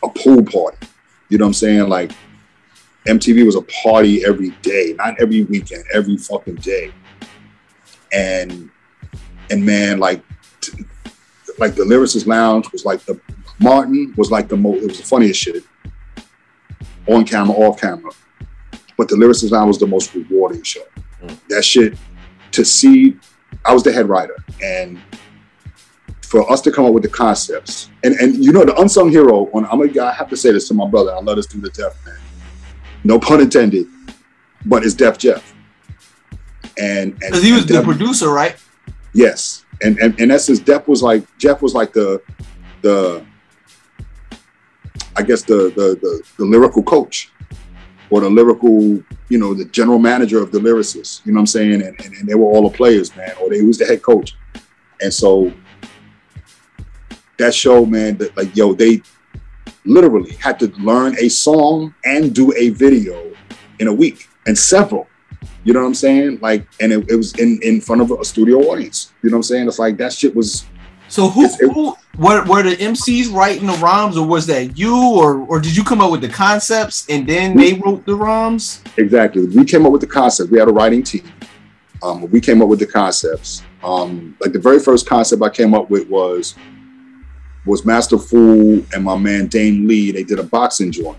a pool party. You know what I'm saying? Like MTV was a party every day, not every weekend, every fucking day. And and man, like t- like the Lyricist Lounge was like the Martin was like the most. It was the funniest shit on camera, off camera. But the Lyricist Lounge was the most rewarding show. Mm. That shit to see. I was the head writer, and for us to come up with the concepts, and and you know the unsung hero. On I'm gonna I have to say this to my brother. I love this dude to death, man. No pun intended, but it's Def Jeff. And and Because he was the Def- producer, right? Yes, and and in essence, Def was like Jeff was like the the I guess the the the, the lyrical coach or the lyrical, you know, the general manager of the lyricists. You know what I'm saying? And, and, and they were all the players, man, or they was the head coach. And so that show, man, that like yo, they literally had to learn a song and do a video in a week and several. You know what I'm saying? Like, and it, it was in in front of a studio audience. You know what I'm saying? It's like that shit was. So who, who were, were the MCs writing the rhymes, or was that you, or or did you come up with the concepts and then they wrote the rhymes? Exactly. We came up with the concept. We had a writing team. Um, we came up with the concepts. Um, like the very first concept I came up with was was Master Fool and my man Dame Lee. They did a boxing joint,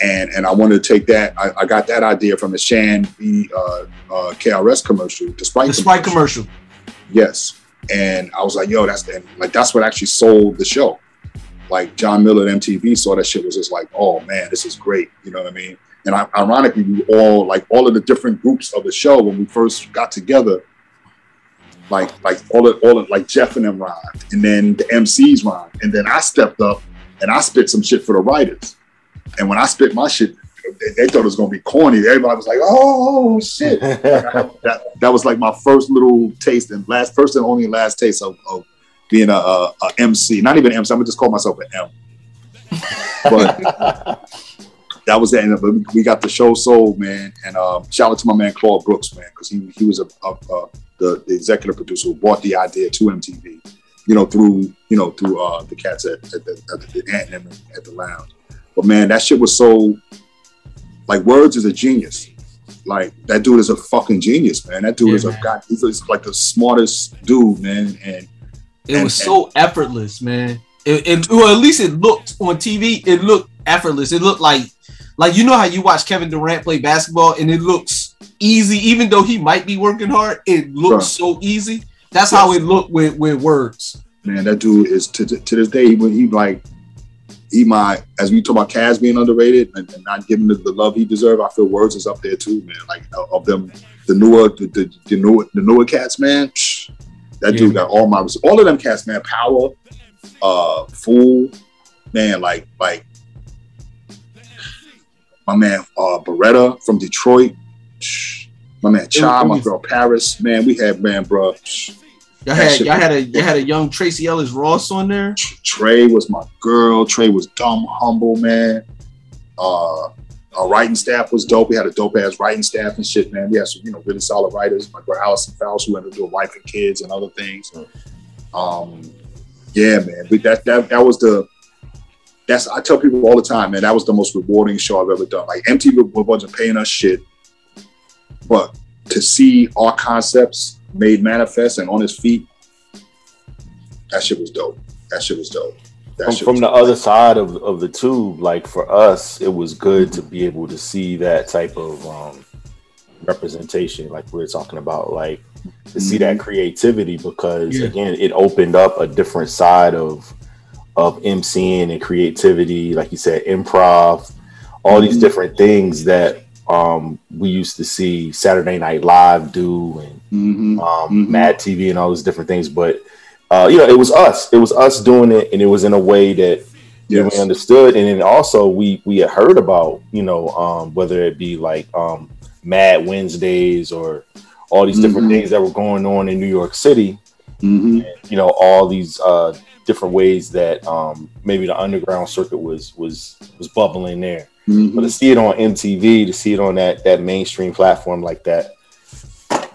and and I wanted to take that. I, I got that idea from the Shan B uh, uh, KRS commercial, the Sprite The Sprite commercial. Yes, and I was like, yo, that's the, like that's what actually sold the show. Like John Miller at MTV saw that shit was just like, oh man, this is great. You know what I mean? And I, ironically, we all like all of the different groups of the show when we first got together. Like like all of all of like Jeff and them rhymed, and then the MCs rhymed, and then I stepped up and I spit some shit for the writers. And when I spit my shit, they, they thought it was gonna be corny. Everybody was like, "Oh shit!" Like, I- that, that was like my first little taste and last, first and only last taste of, of being a, a, a MC. Not even MC. I'm gonna just call myself an M. But that was the end of it. We got the show sold, man. And um, shout out to my man Claude Brooks, man, because he he was a, a, a the, the executive producer who brought the idea to MTV. You know, through you know through uh, the cats at, at the at the, the Ant and at the lounge. But man, that shit was so like words is a genius. Like that dude is a fucking genius, man. That dude Yeah, is a god. He's just like the smartest dude, man. And It and- was so effortless, man. It, it well, at least it looked on TV. It looked effortless. It looked like, like you know how you watch Kevin Durant play basketball, and it looks easy, even though he might be working hard. It looks so easy. That's how it looked with with words. man, that dude is to, to this day when he like he my as we talk about Caz being underrated and, and not giving the, the love he deserved. I feel words is up there too, man. Like of- of them, the newer the the, the newer the newer cats, man. psh, that dude got all my all of them cats, man. Power, uh, fool, man. Like like my man uh Beretta from Detroit. My man Cha, my girl Paris, man. We had man, bro. Y'all had y'all had a you had a young Tracee Ellis Ross on there. Trey was my girl. Trey was dumb, humble, man. Uh, our writing staff was dope. We had a dope ass writing staff and shit, man. We had some, you know, really solid writers. My girl Allison Fowles, who ended up doing wife and kids and other things. Um, yeah, man. But that that that was the that's I tell people all the time, man. That was the most rewarding show I've ever done. Like MTV wasn't paying us shit, but to see our concepts made manifest and on his feet, that shit was dope. That shit was dope. That from, from was the other side of, of the tube, like for us, it was good to be able to see that type of um, representation, like we are talking about, like to see that creativity because Yeah. again, it opened up a different side of of MCing and creativity, like you said, improv, all these Mhm. different things that um, we used to see Saturday Night Live do and Mhm. um, Mad TV and all those different things. But uh, you know, it was us. It was us doing it, and it was in a way that know, we understood. And then also we we had heard about you know um, whether it be like um, Mad Wednesdays or all these different Mhm. things that were going on in New York City. Mhm. You know, all these uh, different ways that um, maybe the underground circuit was was was bubbling there. Mm-hmm. But to see it on MTV, to see it on that that mainstream platform like that,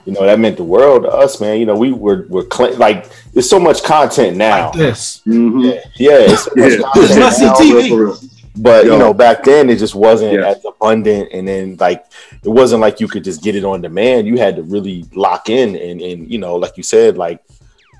you know, that meant the world to us, man. You know, we were we're cl- like there's so much content now. This, yeah, yeah, it's so much Yeah. content There's less than now, TV. But Yo. you know, back then it just wasn't Yeah. as abundant, and then like it wasn't like you could just get it on demand. You had to really lock in, and and you know, like you said, like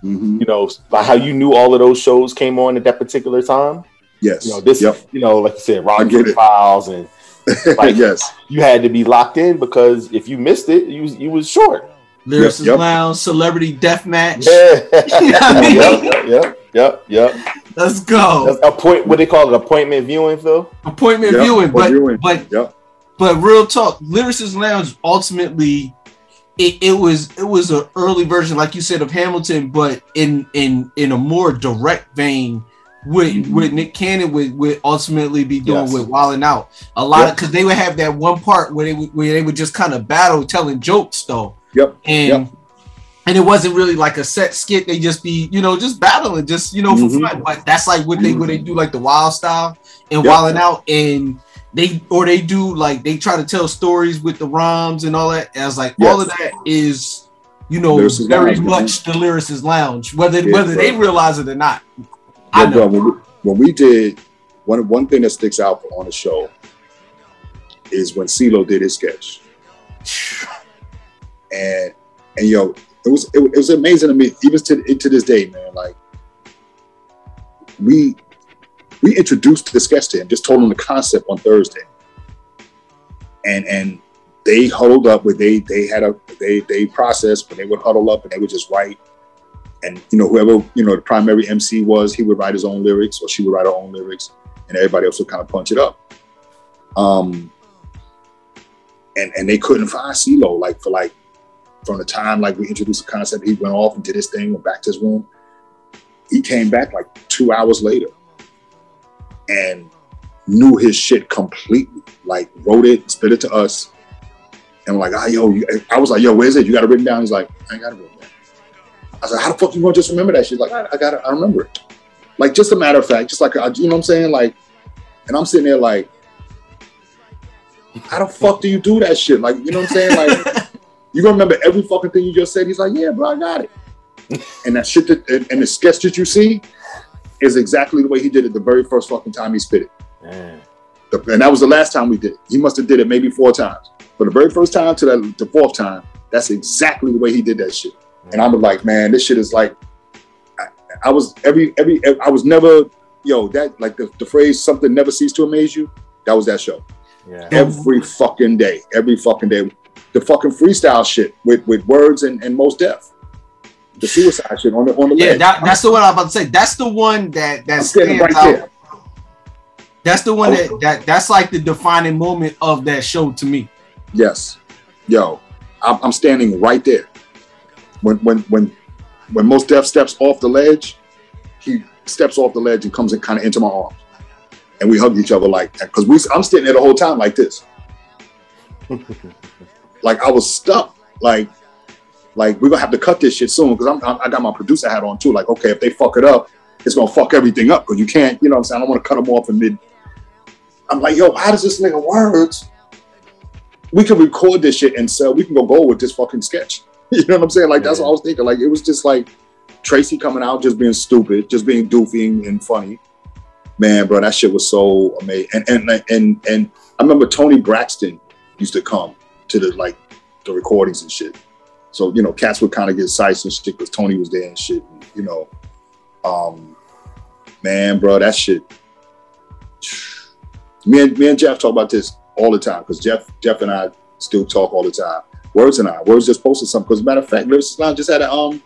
Mm-hmm. you know, like how you knew all of those shows came on at that particular time. Yes. You know, this, Yep. you know, like you said, get Rocket it. Files, and like yes. you had to be locked in because if you missed it, you was- you was short. Lyricist yep. Lounge, Celebrity Death Match. Yeah, You know what I mean? yep, yep, yep, yep. Let's go. That's appoint. What they call it, appointment viewing, Phil. Appointment Yep, viewing, but viewing. but Yep. but real talk, Lyricist Lounge ultimately it, it was it was an early version, like you said, of Hamilton, but in in in a more direct vein what what Nick Cannon would, would ultimately be doing Yes. with Wildin' Out. A lot of because they would have that one part where they would where they would just kind of battle telling jokes though. Yep. And Yep. and it wasn't really like a set skit. They just be, you know, just battling, just you know, for Mhm. fun. But that's like what they would they do, like the wild style and Yep. wilding out, and they or they do like they try to tell stories with the rhymes and all that. As like, all of that is, you know, Lyricist very Lounge, man. much the lyricist lounge, whether Yeah, whether they realize it or not. Yeah, I bro, know. when we, when we did one one thing that sticks out on the show is when CeeLo did his sketch, and and yo, it was it, was amazing to me even to to this day, man. Like we we introduced the sketch to him, just told him the concept on Thursday, and and they huddled up with they they had a they they processed, but they would huddle up and they would just write and you know whoever you know the primary MC was, he would write his own lyrics or she would write her own lyrics, and everybody else would kind of punch it up. Um, and and they couldn't find CeeLo like for like from the time like we introduced the concept, he went off and did his thing, went back to his room. He came back like two hours later and knew his shit completely. Like wrote it, spit it to us, and we're like, ah, yo, I was like, yo, where's it? You got it written down? He's like, I ain't got it written was like, how the fuck you gonna just remember that shit? Like, I, I got it, I remember it. Like, just a matter of fact, just like, I- you know what I'm saying? Like, and I'm sitting there like, how the fuck do you do that shit? Like, you know what I'm saying? Like, you gonna remember every fucking thing you just said? He's like, yeah, bro, I got it. And that shit that, and, and the sketch that you see is exactly the way he did it the very first fucking time he spit it. Man. The- and that was the last time we did it. He must have did it maybe four times. But the very first time to that the fourth time, that's exactly the way he did that shit. And I was like, man, this shit is like, I, I was every every I was never yo that like the, the phrase something never ceased to amaze you. That was that show. Yeah. Every fucking day, every fucking day, the fucking freestyle shit with with words and and Mos Def. The suicide shit on the on the Yeah, that, that's the one I'm about to say. That's the one that that I'm stands right out. there. That's the one oh. that, that that's like the defining moment of that show to me. Yes, yo, I'm, I'm standing right there. When when when when Mos Def steps off the ledge, he steps off the ledge and comes in kind of into my arms, and we hug each other like that because we I'm sitting there the whole time like this, like I was stuck, like like we're gonna have to cut this shit soon because I'm I got my producer hat on too. Like okay, if they fuck it up, it's gonna fuck everything up because you can't, you know what I'm saying? I don't want to cut them off in mid. I'm like, yo, how does this nigga words? we can record this shit and sell. We can go go with this fucking sketch. You know what I'm saying? Like that's what I was thinking. Like it was just like Tracee coming out, just being stupid, just being doofy and, and funny. Man, bro, that shit was so amazing. And and and and I remember Toni Braxton used to come to the like the recordings and shit. So you know, cats would kind of get sights and shit because Toni was there and shit. And, you know, um, man, bro, that shit. Me and me and Jeff talk about this all the time because Jeff Jeff and I still talk all the time. Words and I, Words just posted something because a matter of fact, Lyricist Lounge just had a um,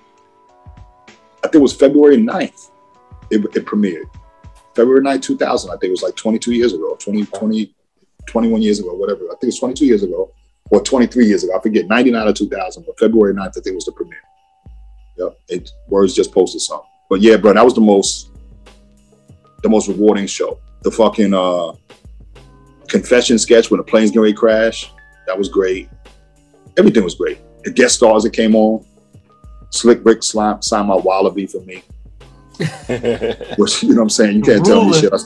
I think it was February 9th. It, it premiered. February 9th, 2000. I think it was like 22 years ago, 20, 20, 21 years ago, whatever. I think it was 22 years ago or 23 years ago. I forget, 99 or 2000, but February 9th, I think it was the premiere. Yep. It, Words just posted something. But yeah, bro, that was the most, the most rewarding show. The fucking uh, confession sketch when the plane's going to crash. That was great. Everything was great. The guest stars that came on. Slick Rick slime, signed my Wallaby for me. Which, you know what I'm saying? You can't tell me shit. I-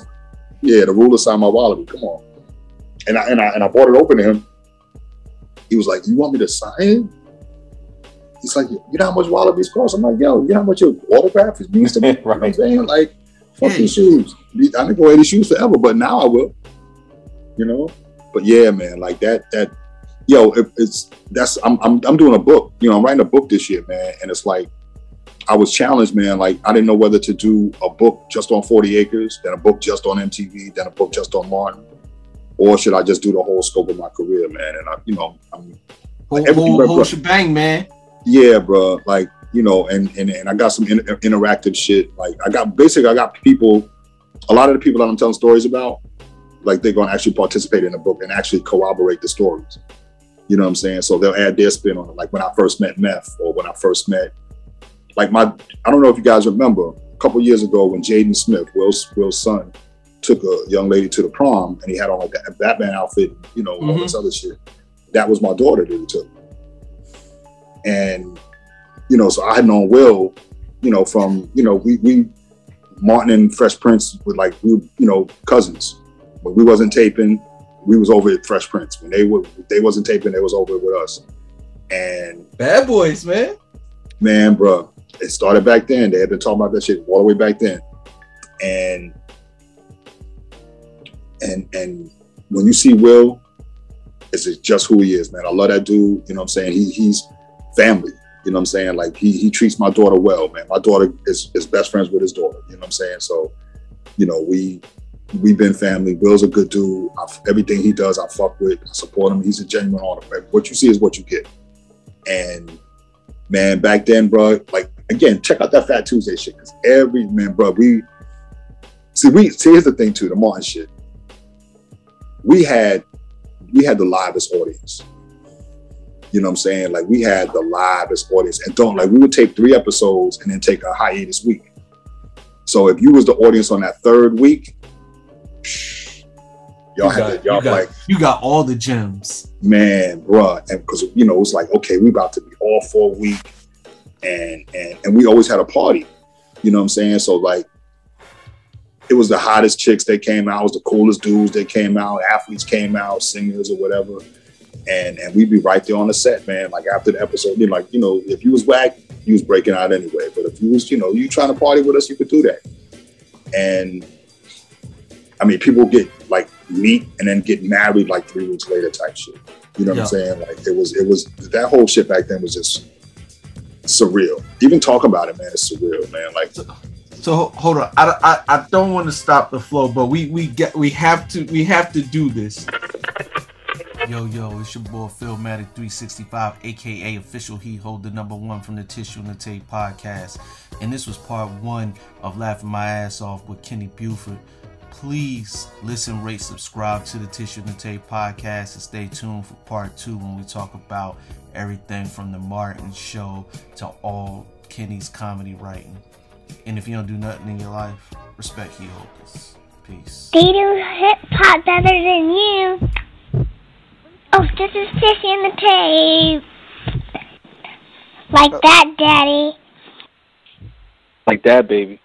yeah, the ruler signed my Wallaby. Come on. And I, and I and I brought it open to him. He was like, You want me to sign it? He's like, You know how much Wallabies cost? I'm like, Yo, you know how much your autograph is means to me? You know what I'm saying? Like, fuck Yeah. these shoes. I didn't go wear these shoes forever, but now I will. You know? But yeah, man, like that, that, yo, it, it's that's I'm, I'm I'm doing a book. You know, I'm writing a book this year, man, and it's like I was challenged, man. Like I didn't know whether to do a book just on 40 Acres, then a book just on MTV, then a book just on Martin, or should I just do the whole scope of my career, man? And I, you know, I'm Whole, Everything whole, whole shebang, man. yeah, bro. Like you know, and and, and I got some in, interactive shit. Like I got basically I got people. A lot of the people that I'm telling stories about, like they're gonna actually participate in the book and actually corroborate the stories. You know what I'm saying? So they'll add their spin on it. Like when I first met Meth, or when I first met, like my, I don't know if you guys remember, a couple years ago when Jaden Smith, Will's Will's son, took a young lady to the prom and he had on like that Batman outfit, you know, all Mhm. this other shit. That was my daughter that he took. And you know, so I had known Will, you know, from you know, we we Martin and Fresh Prince were like we were, you know cousins, but we wasn't taping. We was over at Fresh Prince when they were they wasn't taping. They was over with us, and Bad boys, man. man, bro, it started back then. They had been talking about that shit all the way back then, and and and when you see Will, it's just who he is, man. I love that dude. You know what I'm saying? He he's family. You know what I'm saying? Like he he treats my daughter well, man. My daughter is is best friends with his daughter. You know what I'm saying? So, you know, we we've been family. Will's a good dude. I, everything he does, I fuck with. I support him. He's a genuine artist. What you see is what you get. And man, back then, bro, like again, check out that Fat Tuesday shit. Cause every man, bro, we see we see here's the thing too, the Martin shit. We had we had the livest audience. You know what I'm saying? Like we had the livest audience. And don't like we would take three episodes and then take a hiatus week. So if you was the audience on that third week, y'all You had got, to, y'all you, got, like you got all the gems. man, bruh, and because you know it's like okay, we about to be all for a week, and and and we always had a party, you know what I'm saying? So like, it was the hottest chicks that came out, it was the coolest dudes that came out, athletes came out, singers or whatever, and and we'd be right there on the set, man. Like after the episode, you like you know, if you was whack, you was breaking out anyway. But if you was, you know, you trying to party with us, you could do that, and. I mean, people get like meet and then get married like three weeks later type shit. You know what Yeah. I'm saying? Like it was, it was that whole shit back then was just surreal. Even talk about it, man, it's surreal, man. Like So ho- hold on, I, I, I don't want to stop the flow, but we we get we have to we have to do this. Yo yo, it's your boy Philmatic 365, aka official He Hold the number one from the Tissue and the Tape podcast, and this was part one of laughing my ass off with Kenny Buford. Please listen, rate, subscribe to the Tissue and the Tape podcast, and stay tuned for part two when we talk about everything from the Martin Show to all Kenny's comedy writing. And if you don't do nothing in your life, respect He Holders. Peace. They do hip hop better than you. Oh, this is Sissy in the tape. Like uh, that, Daddy. Like that, baby.